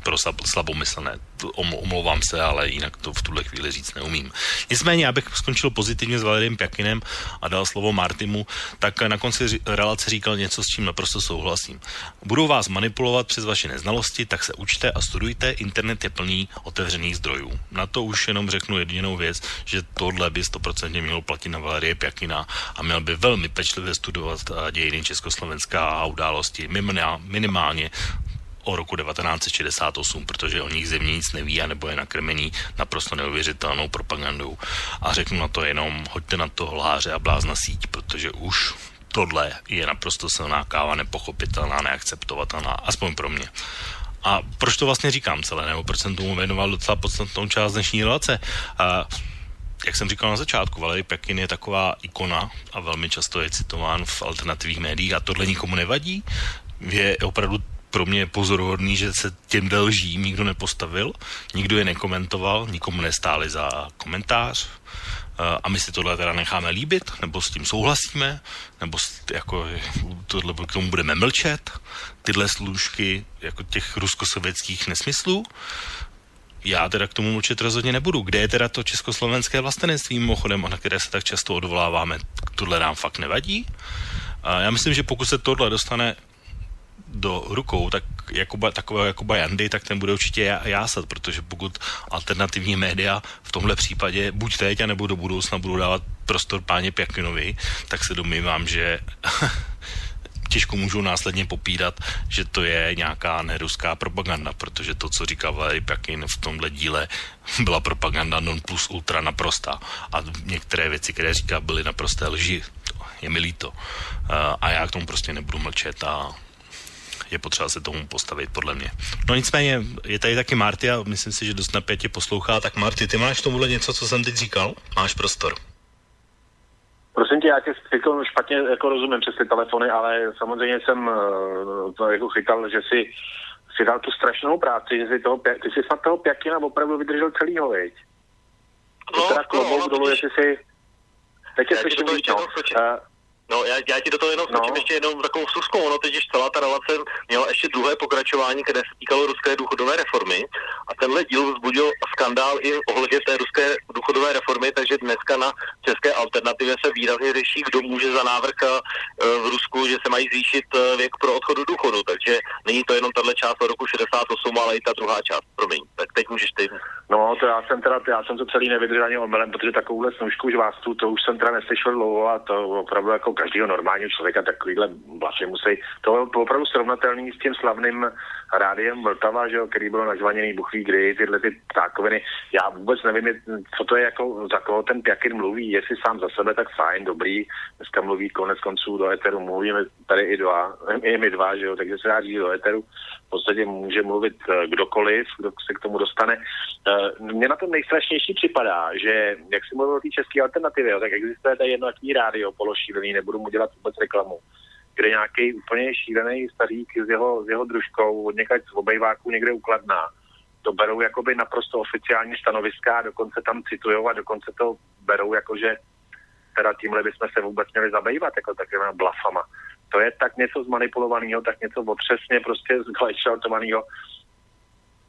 Speaker 1: pro slabomyslné. Omlouvám se, ale jinak to v tuhle chvíli říct neumím. Nicméně, abych skončil pozitivně s Valeriem Pjakinem a dal slovo Martimu, tak na konci relace říkal něco, s čím naprosto souhlasím. Budou vás manipulovat přes vaše neznalosti, tak se učte a studujte, internet je plný otevřených zdrojů. Na to už jenom řeknu jedinou věc, že tohle by 100% mělo platit na Valerie Pjakina a měl by velmi pečlivě studovat dějiny Československá a události minimálně o roku 1968, protože o nich země nic neví a nebo je nakrmený naprosto neuvěřitelnou propagandou. A řeknu na to jenom, hoďte na to hláře a blázna síť, protože už tohle je naprosto silná káva, nepochopitelná, neakceptovatelná, aspoň pro mě. A proč to vlastně říkám celé, nebo proč jsem tomu věnoval docela podstatnou část dnešní relace? A jak jsem říkal na začátku, Valery Pekin je taková ikona a velmi často je citován v alternativních médiích a tohle nikomu nevadí. Je opravdu pro mě pozoruhodný, že se těm delží nikdo nepostavil, nikdo je nekomentoval, nikomu nestáli za komentář a my si tohle teda necháme líbit, nebo s tím souhlasíme, nebo jako tohle k tomu budeme mlčet, tyhle služky jako těch ruskosovětských nesmyslů, já teda k tomu mlčet rozhodně nebudu. Kde je teda to československé vlastenectví mimochodem, na které se tak často odvoláváme? Tohle nám fakt nevadí? A já myslím, že pokud se tohle dostane do rukou tak Jakuba, takového Jakuba Jandy, tak ten bude určitě jásat, protože pokud alternativní média v tomhle případě buď teď, nebo do budoucna budou dávat prostor páně Pjakinovi, tak se domývám, že těžko můžou následně popírat, že to je nějaká neruská propaganda, protože to, co říkal Valery Pjakin v tomhle díle, byla propaganda non plus ultra naprosta. A některé věci, které říká, byly naprosté lži. Je mi líto. A já k tomu prostě nebudu mlčet a je potřeba se tomu postavit, podle mě. No nicméně, je tady taky Marty a myslím si, že dost napětě poslouchá. Tak Marty, ty máš tomuhle něco, co jsem teď říkal? Máš prostor.
Speaker 4: Prosím tě, já tě jako špatně jako rozumím přes ty telefony, ale samozřejmě jsem eh, to jako chytal, že si si dal tu strašnou práci, že si toho, ty jsi snad toho Pěkina opravdu vydržel celýho, viď?
Speaker 3: No,
Speaker 4: No, teda
Speaker 3: no,
Speaker 4: klobouk
Speaker 3: no,
Speaker 4: dolů, jestli si... Teď je slyším
Speaker 3: to
Speaker 4: no.
Speaker 3: No, já, já ti do toho jenom
Speaker 4: No.
Speaker 3: skočím ještě jednou takovou vsuvskou. Ono totiž celá ta relace měla ještě druhé pokračování, které se týkalo ruské důchodové reformy. A tenhle díl vzbudil skandál i ohledně té ruské důchodové reformy, takže dneska na české alternativě se výrazně řeší, kdo může za návrh eh, v Rusku, že se mají zvýšit eh, věk pro odchod do důchodu. Takže není to jenom tahle část od roku 68, ale i ta druhá část. Promiň, tak teď můžeš ty.
Speaker 4: No, to já jsem teda, já jsem to celý nevydržel ani omylem, protože takovouhle snužku žvástu, to už jsem teda neslyšel dlouho a to opravdu jako každého normálního člověka takovýhle vlastně musí, to je opravdu srovnatelný s tím slavným rádiem Vltava, že jo, který byl nažvaněný buchví kdy, tyhle ty ptákoviny. Já vůbec nevím, co to je jako, za koho ten Pjakin mluví, jestli sám za sebe, tak fajn, dobrý. Dneska mluví konec konců do eteru, mluvíme tady i dva, i my dva, že jo, takže se dá říct do eteru. V podstatě může mluvit eh, kdokoliv, kdo se k tomu dostane. Eh, Mně na tom nejstrašnější připadá, že jak si mluvil o té české alternativě, tak existuje tady jedno takový rádio pološílený, nebudu mu dělat vůbec reklamu, kde nějaký úplně šílený stařík s jeho, s jeho družkou od někať z obejváků někde ukladná. To berou jakoby naprosto oficiální stanoviska, dokonce tam citujou a dokonce to berou jako, že teda tímhle bychom se vůbec měli zabývat, jako takovými blafama. To je tak něco zmanipulovaného, tak něco otřesně prostě zglajšaltovaného.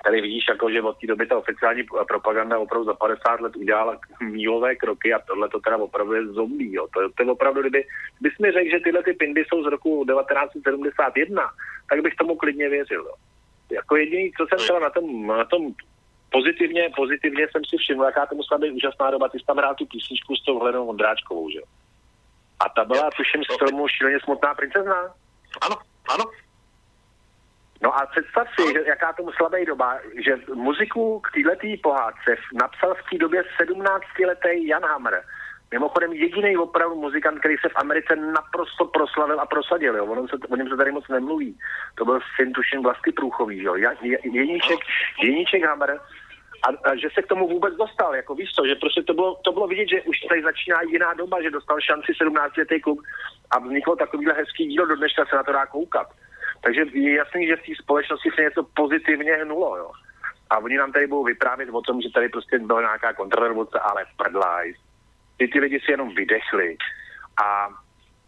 Speaker 4: Tady vidíš, jako, že od té doby ta oficiální propaganda opravdu za 50 let udělala mílové kroky a tohle to teda opravdu je zombie. Jo. To, to je opravdu, kdyby, kdybys mi řekl, že tyhle ty pindy jsou z roku 1971, tak bych tomu klidně věřil. Jo. Jako jediný, co jsem třeba na tom, na tom pozitivně, pozitivně jsem si všiml, jaká to musela být úžasná doba, ty jsi tam hrál tu písničku s tou Hlenou Ondráčkovou, že jo. A ta byla, tuším, z filmu Šíleně smutná princezna.
Speaker 3: Ano, ano.
Speaker 4: No a představ si, že jaká to musela být doba, že muziku k této pohádce napsal v té době 17-letý Jan Hammer. Mimochodem jediný opravdu muzikant, který se v Americe naprosto proslavil a prosadil. Jo. O, něm se, o něm se tady moc nemluví. To byl syn, tuším, Vlasty Průchový. Jo. Jeníček, Jeníček Hammer. A, a, že se k tomu vůbec dostal, jako víš co, že prostě to bylo, to bylo vidět, že už tady začíná jiná doba, že dostal šanci 17 letý kluk a vzniklo takovýhle hezký dílo, do dneška se na to dá koukat. Takže je jasný, že v té společnosti se něco pozitivně hnulo, jo. A oni nám tady budou vyprávět o tom, že tady prostě byla nějaká kontrarevoluce, ale prdlajs. Ty ty lidi si jenom vydechli. A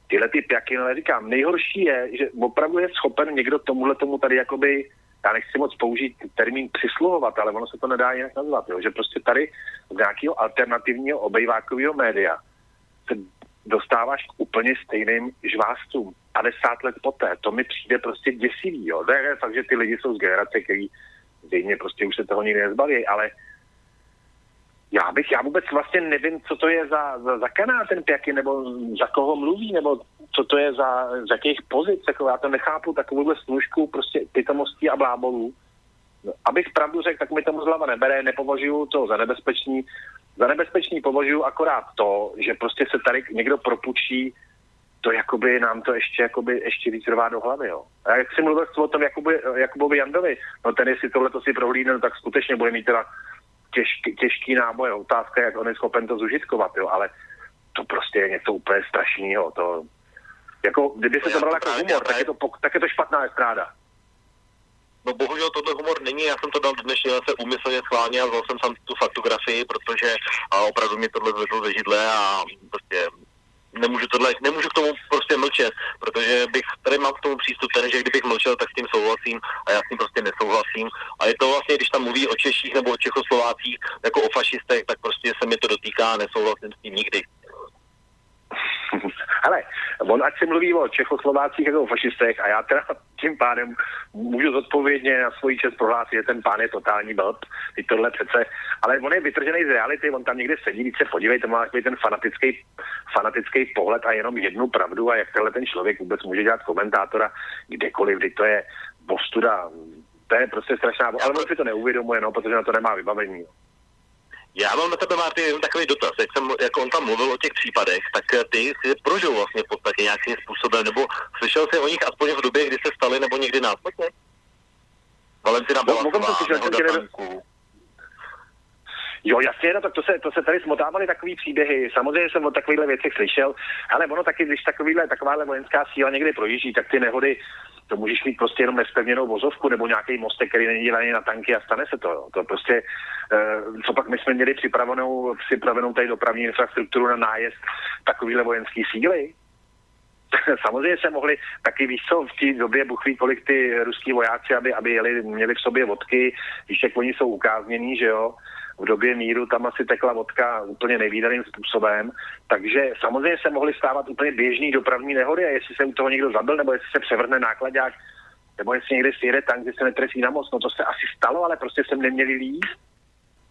Speaker 4: tyhle ty pjaky, ale říkám, nejhorší je, že opravdu je schopen někdo tomuhle tomu tady jakoby, já nechci moc použít termín přisluhovat, ale ono se to nedá jinak nazvat, jo? že prostě tady z nějakého alternativního obejvákového média se dostáváš k úplně stejným žvástům 50 let poté. To mi přijde prostě děsivý. Jo. To je fakt, že ty lidi jsou z generace, který zřejmě prostě už se toho nikdy nezbaví, ale já bych, já vůbec vlastně nevím, co to je za, za, za kanál ten Pjaky, nebo za koho mluví, nebo co to je za, z jakých pozic, jako já to nechápu, takovouhle služku prostě pitomostí a blábolů. No, abych pravdu řekl, tak mi to moc hlava nebere, nepovažuju to za nebezpečný. Za nebezpečný považuji akorát to, že prostě se tady někdo propučí, to jakoby nám to ještě, jakoby, ještě víc rvá do hlavy, jo. A jak jsi mluvil o tom Jakuby, Jakubovi Jandovi, no ten jestli tohle to si prohlídne, no, tak skutečně bude mít teda těžký, těžký náboj. Otázka je, jak on je schopen to zužitkovat, jo, ale to prostě je něco úplně strašného. To, jako, kdyby se
Speaker 3: já
Speaker 4: to bral jako humor, tak je, to, tak je to špatná estráda.
Speaker 3: No bohužel tohle humor není, já jsem to dal dnešní se úmyslně schválně a vzal jsem tam tu faktografii, protože a opravdu mě tohle zvedlo ze židle a prostě nemůžu, tohle, nemůžu k tomu prostě mlčet, protože bych, tady mám k tomu přístup ten, že kdybych mlčel, tak s tím souhlasím a já s tím prostě nesouhlasím. A je to vlastně, když tam mluví o Češích nebo o Čechoslovácích jako o fašistech, tak prostě se mi to dotýká a nesouhlasím s tím nikdy.
Speaker 4: Hele, on ať se mluví o Čechoslovácích jako o fašistech a já teda tím pádem můžu zodpovědně na svoji čest prohlásit, že ten pán je totální blb, i tohle přece, ale on je vytržený z reality, on tam někde sedí, když se podívejte, má takový ten fanatický, fanatický pohled a jenom jednu pravdu a jak tenhle ten člověk vůbec může dělat komentátora kdekoliv, kdy to je bostuda, to je prostě strašná, ale on si to neuvědomuje, no, protože na to nemá vybavení.
Speaker 3: Já mám na tebe, Marty, jenom takový dotaz. Jak, jsem, jak on tam mluvil o těch případech, tak eh, ty si prožil vlastně v podstatě nějakým způsobem, nebo slyšel jsi o nich aspoň v době, kdy se staly, nebo někdy následně? Valentina
Speaker 4: No, jsem
Speaker 3: Belasová,
Speaker 4: slyšet, jsem
Speaker 3: nehoda
Speaker 4: tě nedo-
Speaker 3: tanků.
Speaker 4: Jo, jasně, no, tak to se, to se tady smotávaly takový příběhy. Samozřejmě jsem o takovýchhle věcech slyšel, ale ono taky, když takovýhle, takováhle vojenská síla někdy projíždí, tak ty nehody, to můžeš mít prostě jenom nespevněnou vozovku nebo nějaký mostek, který není dělaný na tanky a stane se to. Jo. To prostě, uh, co pak my jsme měli připravenou, připravenou tady dopravní infrastrukturu na nájezd takovýhle vojenský síly. Samozřejmě se mohli taky, víš co, v té době buchví, kolik ty ruský vojáci, aby, aby jeli, měli v sobě vodky, víš, jak oni jsou ukáznění, že jo, v době míru tam asi tekla vodka úplně nevýdaným způsobem, takže samozřejmě se mohly stávat úplně běžný dopravní nehody a jestli se u toho někdo zabil, nebo jestli se převrne nákladák, nebo jestli někde sjede tank, že se netresí na moc, no to se asi stalo, ale prostě jsem neměli líst.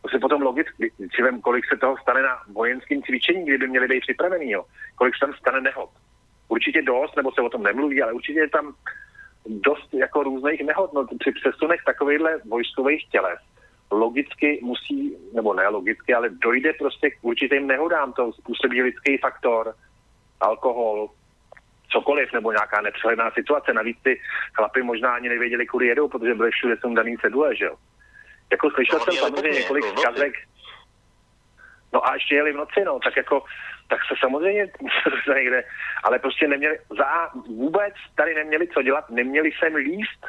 Speaker 4: To se potom logicky, si vem, kolik se toho stane na vojenském cvičení, kdyby měli být připravený, jo. kolik se tam stane nehod. Určitě dost, nebo se o tom nemluví, ale určitě je tam dost jako různých nehod. No, při přesunech takovýchhle vojskových těles logicky musí, nebo ne logicky, ale dojde prostě k určitým nehodám. To způsobí lidský faktor, alkohol, cokoliv, nebo nějaká nepřehledná situace. Navíc ty chlapy možná ani nevěděli, kudy jedou, protože byly všude jsou daný cedule, že jo. Jako slyšel
Speaker 3: No,
Speaker 4: jsem samozřejmě několik
Speaker 3: jako
Speaker 4: zkazek, No a ještě jeli v noci, no, tak jako, tak se samozřejmě někde, ale prostě neměli, za vůbec tady neměli co dělat, neměli sem líst,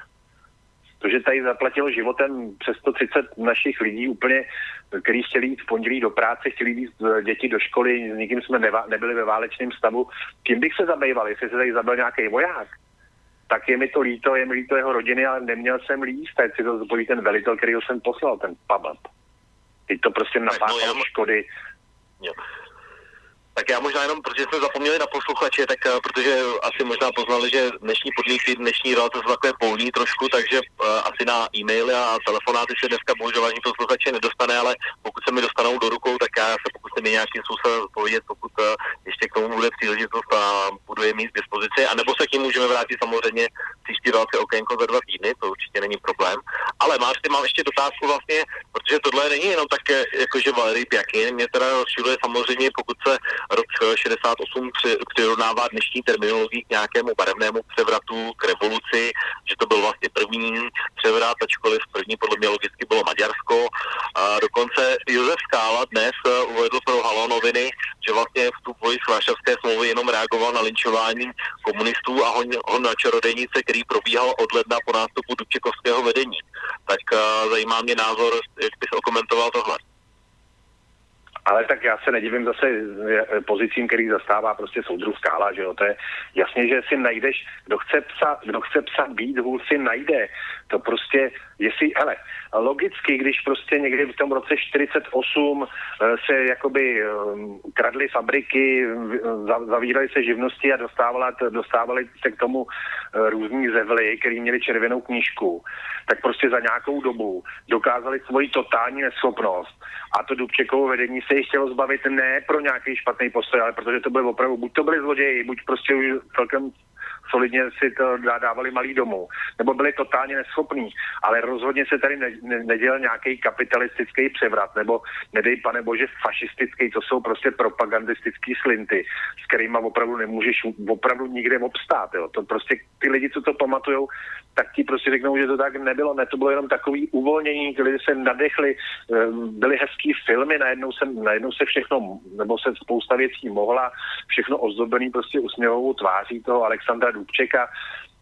Speaker 4: protože tady zaplatilo životem přes 130 našich lidí úplně, kteří chtěli jít v pondělí do práce, chtěli jít eh, děti do školy, s nikým jsme neva, nebyli ve válečném stavu. Tím bych se zabýval, jestli se tady zabil nějaký voják, tak je mi to líto, je mi líto jeho rodiny, ale neměl jsem líst, teď si to zpoví ten velitel, který jsem poslal, ten pabat. Teď to prostě napáchalo
Speaker 3: já-
Speaker 4: škody.
Speaker 3: Jo. Tak já možná jenom, protože jsme zapomněli na posluchače, tak uh, protože asi možná poznali, že dnešní podmínky, dnešní relace jsou takové polní trošku, takže uh, asi na e-maily a telefonáty se dneska bohužel vážní posluchače nedostane, ale pokud se mi dostanou do rukou, tak já se pokusím je nějakým způsobem odpovědět, pokud uh, ještě k tomu bude příležitost a budu je mít k dispozici, a nebo se k ním můžeme vrátit samozřejmě příští relace okénko za dva týdny, to určitě není problém. Ale máš, ty mám ještě dotázku vlastně, protože tohle není jenom tak eh, jakože Valery Pjaky, mě teda rozčiluje samozřejmě, pokud se rok eh, 68 při, přirovnává dnešní terminologii k nějakému barevnému převratu, k revoluci, že to byl vlastně první převrat, ačkoliv první podle mě logicky bylo Maďarsko. A dokonce Josef Skála dnes eh, uvedl pro Halo noviny, že vlastně vstup vojsk Varšavské smlouvy jenom reagoval na linčování komunistů a hon, hon na čarodejnice, který probíhal od ledna po nástupu Dubčekovského vedení. Tak uh, zajímá mě názor, jak bys okomentoval tohle.
Speaker 4: Ale tak já se nedivím zase eh, pozicím, který zastává prostě soudruh Skála, že jo, to je jasně, že si najdeš, kdo chce psa, kdo chce psa být, hůl si najde. To prostě, jestli, hele, logicky, když prostě někdy v tom roce 48 eh, se jakoby eh, kradly fabriky, zavíraly se živnosti a dostávala, dostávali se k tomu eh, různí zevly, který měli červenou knížku, tak prostě za nějakou dobu dokázali svoji totální neschopnost a to Dubčekovo vedení se jich chtělo zbavit ne pro nějaký špatný postoj, ale protože to byly opravdu, buď to byli zloději, buď prostě už celkem solidně si to dá- dávali malý domů, nebo byli totálně neschopní, ale rozhodně se tady ne, ne, nedělal nějaký kapitalistický převrat, nebo nedej pane bože fašistický, to jsou prostě propagandistický slinty, s kterými opravdu nemůžeš opravdu nikde obstát, jo. To prostě ty lidi, co to pamatujou, tak ti prostě řeknou, že to tak nebylo, ne, to bylo jenom takový uvolnění, lidi se nadechli, eh, byly hezký filmy, najednou se, najednou se všechno, nebo se spousta věcí mohla, všechno ozdobený prostě usměvovou tváří toho Alexandra Dubčeka,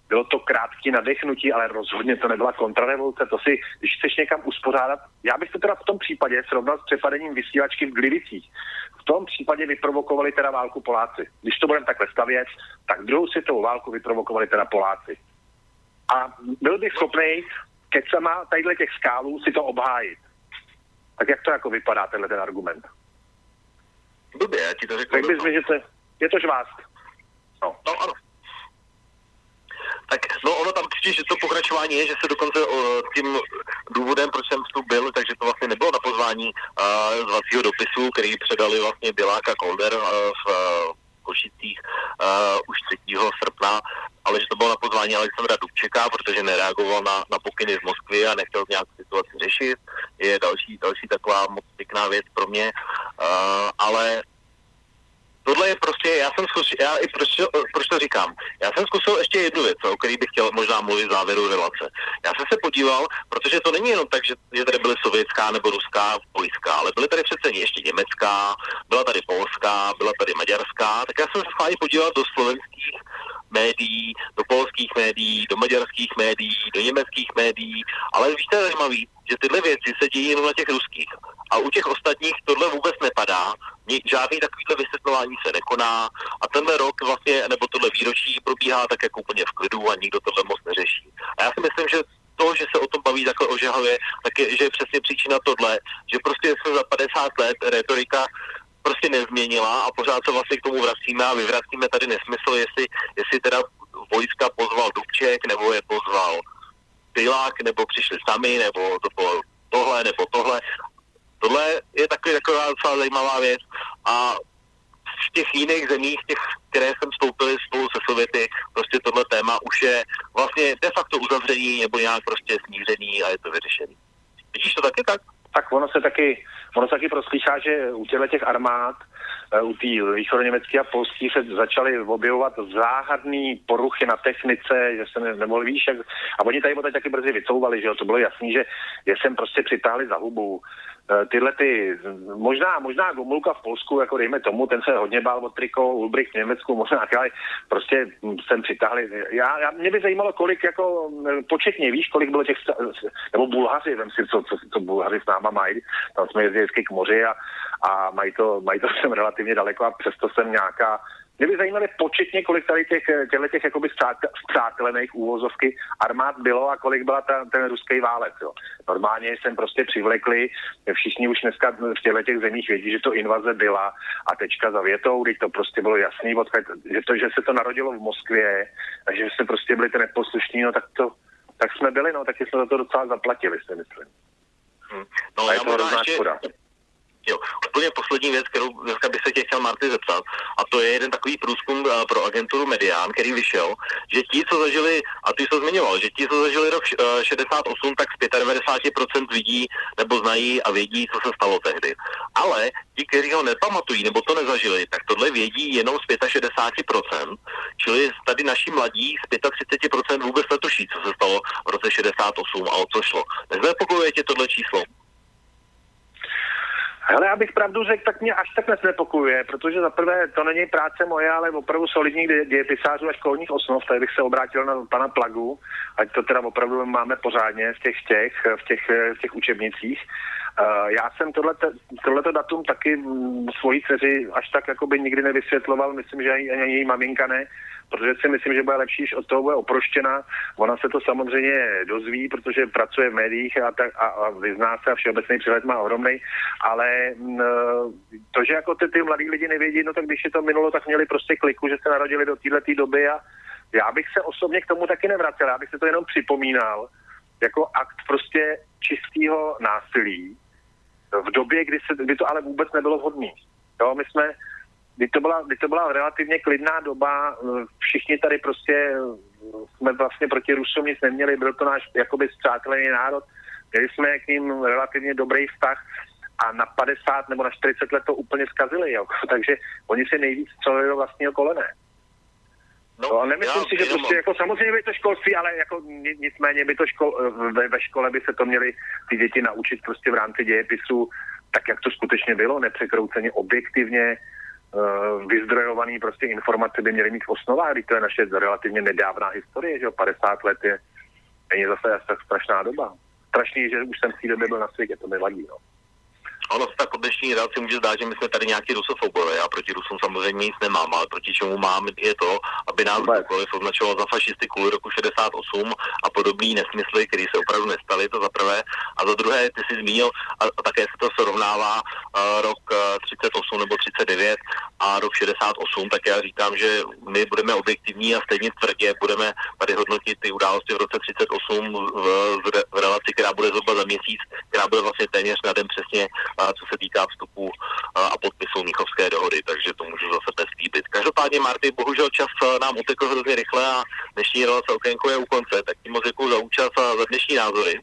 Speaker 4: bylo to krátké nadechnutí, ale rozhodně to nebyla kontrarevoluce. To si, když chceš někam uspořádat, já bych to teda v tom případě srovnal s přepadením vysílačky v Glivicích. V tom případě vyprovokovali teda válku Poláci. Když to budeme takhle stavět, tak druhou světovou válku vyprovokovali teda Poláci. A byl bych schopný kecama tadyhle těch skálů si to obhájit. Tak jak to jako vypadá, tenhle ten argument?
Speaker 3: Blbě, já ti to řeknu.
Speaker 4: Řekl bys mi, že to, je to žvást. No.
Speaker 3: No ano. Tak no ono tam totiž, že to pokračování je, že se dokonce o, tím důvodem, proč jsem vstup byl, takže to vlastně nebylo na pozvání uh, zvacího dopisu, který předali vlastně Bělák a Kolder uh, v uh, Košicích uh, už 3. srpna, ale že to bylo na pozvání Alexandra Dubčeka, protože nereagoval na, na pokyny z Moskvy a nechtěl nějak situaci řešit. Je další, další taková moc pěkná věc pro mě, uh, ale tohle je prostě, já jsem zkusil, já i proč, proč to říkám, já jsem zkusil ještě jednu věc, o který bych chtěl možná mluvit v závěru relace. Já jsem se podíval, protože to není jenom tak, že, že tady byly sovětská nebo ruská vojska, ale byly tady přece ještě německá, byla tady polská, byla tady maďarská, tak já jsem se schválně podíval do slovenských médií, do polských médií, do maďarských médií, do německých médií, ale víš, to je zajímavý, že tyhle věci se dějí jenom na těch ruských. A u těch ostatních tohle vůbec nepadá, žádný takovýhle vysvětlování se nekoná. A tenhle rok vlastně, nebo tohle výročí probíhá tak jako úplně v klidu a nikdo tohle moc neřeší. A já si myslím, že to, že se o tom baví takhle ožehavě, tak je, že je přesně příčina tohle, že prostě jsme za 50 let retorika prostě nezměnila a pořád se vlastně k tomu vracíme a vyvracíme tady nesmysl, jestli, jestli teda vojska pozval Dubček, nebo je pozval Pilák, nebo přišli sami, nebo to bylo tohle, nebo tohle. Tohle je takový, taková docela zajímavá věc a v těch jiných zemích, těch, které jsem vstoupili spolu se Sověty, prostě tohle téma už je vlastně de facto uzavřený nebo nějak prostě smířený a je to vyřešený. Vidíš to taky tak?
Speaker 4: Tak ono se taky, ono se taky proslýchá, že u těchto těch armád, eh, u té východoněmecké a polské se začaly objevovat záhadné poruchy na technice, že se ne, nemohli víš, jak, a oni tady tady taky brzy vycouvali, že jo, to bylo jasný, že je sem prostě přitáhli za hubu. Eh, Tyhle ty, možná, možná Gomulka v Polsku, jako dejme tomu, ten se hodně bál od triko, Ulbrich v Německu, možná ale prostě hm, sem přitáhli. Já, já, mě by zajímalo, kolik jako hm, početně, víš, kolik bylo těch, nebo Bulhaři, vem si, co, co, co Bulhaři s náma mají, tam jsme jezdili vždycky k moři a, a mají to, mají to sem relativně daleko a přesto jsem nějaká mě by zajímalo početně, kolik tady těch, těchto těch jakoby zpřát- zpřátelených úvozovky armád bylo a kolik byla ta, ten ruský válec. Jo. Normálně jsem prostě přivlekli, všichni už dneska v těchto těch zemích vědí, že to invaze byla a tečka za větou, když to prostě bylo jasný, odkud, že, to, že se to narodilo v Moskvě a že se prostě byli ty neposlušní, no tak to, tak jsme byli, no, taky jsme za to docela zaplatili, si myslím.
Speaker 3: Hm. No,
Speaker 4: A je to hrozná
Speaker 3: ještě,
Speaker 4: škoda.
Speaker 3: Jo, úplně poslední věc, kterou dneska by se tě chtěl Marty zeptat, a to je jeden takový průzkum eh, pro agenturu Medián, který vyšel, že ti, co zažili, a ty jsi to zmiňoval, že ti, co zažili rok eh, 68, tak z 95% lidí nebo znají a vědí, co se stalo tehdy. Ale ti, kteří ho nepamatují nebo to nezažili, tak tohle vědí jenom z 65%, čili tady naši mladí z 35% vůbec netuší, co se stalo v roce 68 a o co šlo. Neznepokojuje tě tohle číslo?
Speaker 4: Hele, abych pravdu řekl, tak mě až tak znepokojuje, protože za prvé to není práce moje, ale opravdu solidních dějepisářů a školních osnov. Tady bych se obrátil na pana Plagu, ať to teda opravdu máme pořádně v těch těch, v těch, v těch učebnicích. Uh, já jsem tohleto, tohleto datum taky mm, svojí dceři až tak jakoby nikdy nevysvětloval, myslím, že ani, ani její maminka ne, protože si myslím, že bude lepší, když od toho bude oproštěna. Ona se to samozřejmě dozví, protože pracuje v médiích a, tak, a, a vyzná se a všeobecný přehled má ohromný, ale mm, to, že jako ty, ty mladí lidi nevědí, no tak když je to minulo, tak měli prostě kliku, že se narodili do této doby a já bych se osobně k tomu taky nevracel, já bych se to jenom připomínal jako akt prostě čistého násilí v době, kdy, se, kdy to ale vůbec nebylo vhodné. Jo, my jsme, kdy to, byla, kdy to byla relativně klidná doba, všichni tady prostě jsme vlastně proti Rusům nic neměli, byl to náš jakoby zpřátelený národ, měli jsme k ním relativně dobrý vztah a na 50 nebo na 40 let to úplně zkazili, jo. takže oni si nejvíc střelili do vlastního kolene. No, ale nemyslím
Speaker 3: já
Speaker 4: si, že
Speaker 3: jenom-
Speaker 4: prostě jako samozřejmě by to školství, ale jako ni- nicméně by to škol, ve, ve škole by se to měli ty děti naučit prostě v rámci dějepisu, tak jak to skutečně bylo, nepřekrouceně objektivně, uh, vyzdrojovaný prostě informace by měly mít v osnovách, když to je naše relativně nedávná historie, že jo, 50 let je, není zase tak strašná doba. Strašný, že už jsem v té době byl na světě, to mi vadí, no.
Speaker 3: Ono se tak po dnešní relaci může zdát, že my jsme tady nějaký rusofobové. Já proti Rusům samozřejmě nic nemám, ale proti čemu mám je to, aby nás kdokoliv označoval za fašisty kvůli roku 68 a podobný nesmysly, které se opravdu nestaly, to za prvé. A za druhé, ty jsi zmínil, a, a také se to srovnává uh, rok uh, 38 nebo 39 a rok 68, tak já říkám, že my budeme objektivní a stejně tvrdě budeme tady hodnotit ty události v roce 38 v, v, v relaci, která bude zhruba za měsíc, která bude vlastně téměř na den přesně, co se týká vstupu a, podpisu Míchovské dohody, takže to můžu zase neslíbit. Každopádně, Marty, bohužel čas a, nám utekl hrozně rychle a dnešní relace okénko je u konce, tak ti moc za účast a za dnešní názory.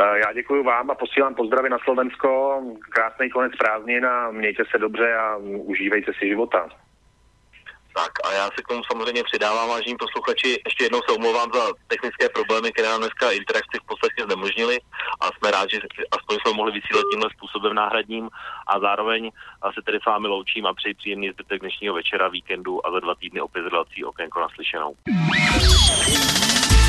Speaker 4: Eh, Já děkuji vám a posílám pozdravy na Slovensko. Krásný konec prázdnin a mějte se dobře a užívejte si života.
Speaker 3: Tak a já se k tomu samozřejmě přidávám, vážení posluchači. Ještě jednou se omlouvám za technické problémy, které nám dneska interakci v podstatě znemožnili a jsme rádi, že aspoň jsme mohli vysílat tímhle způsobem náhradním a zároveň se tedy s vámi loučím a přeji příjemný zbytek dnešního večera, víkendu a za dva týdny opět relací okénko naslyšenou.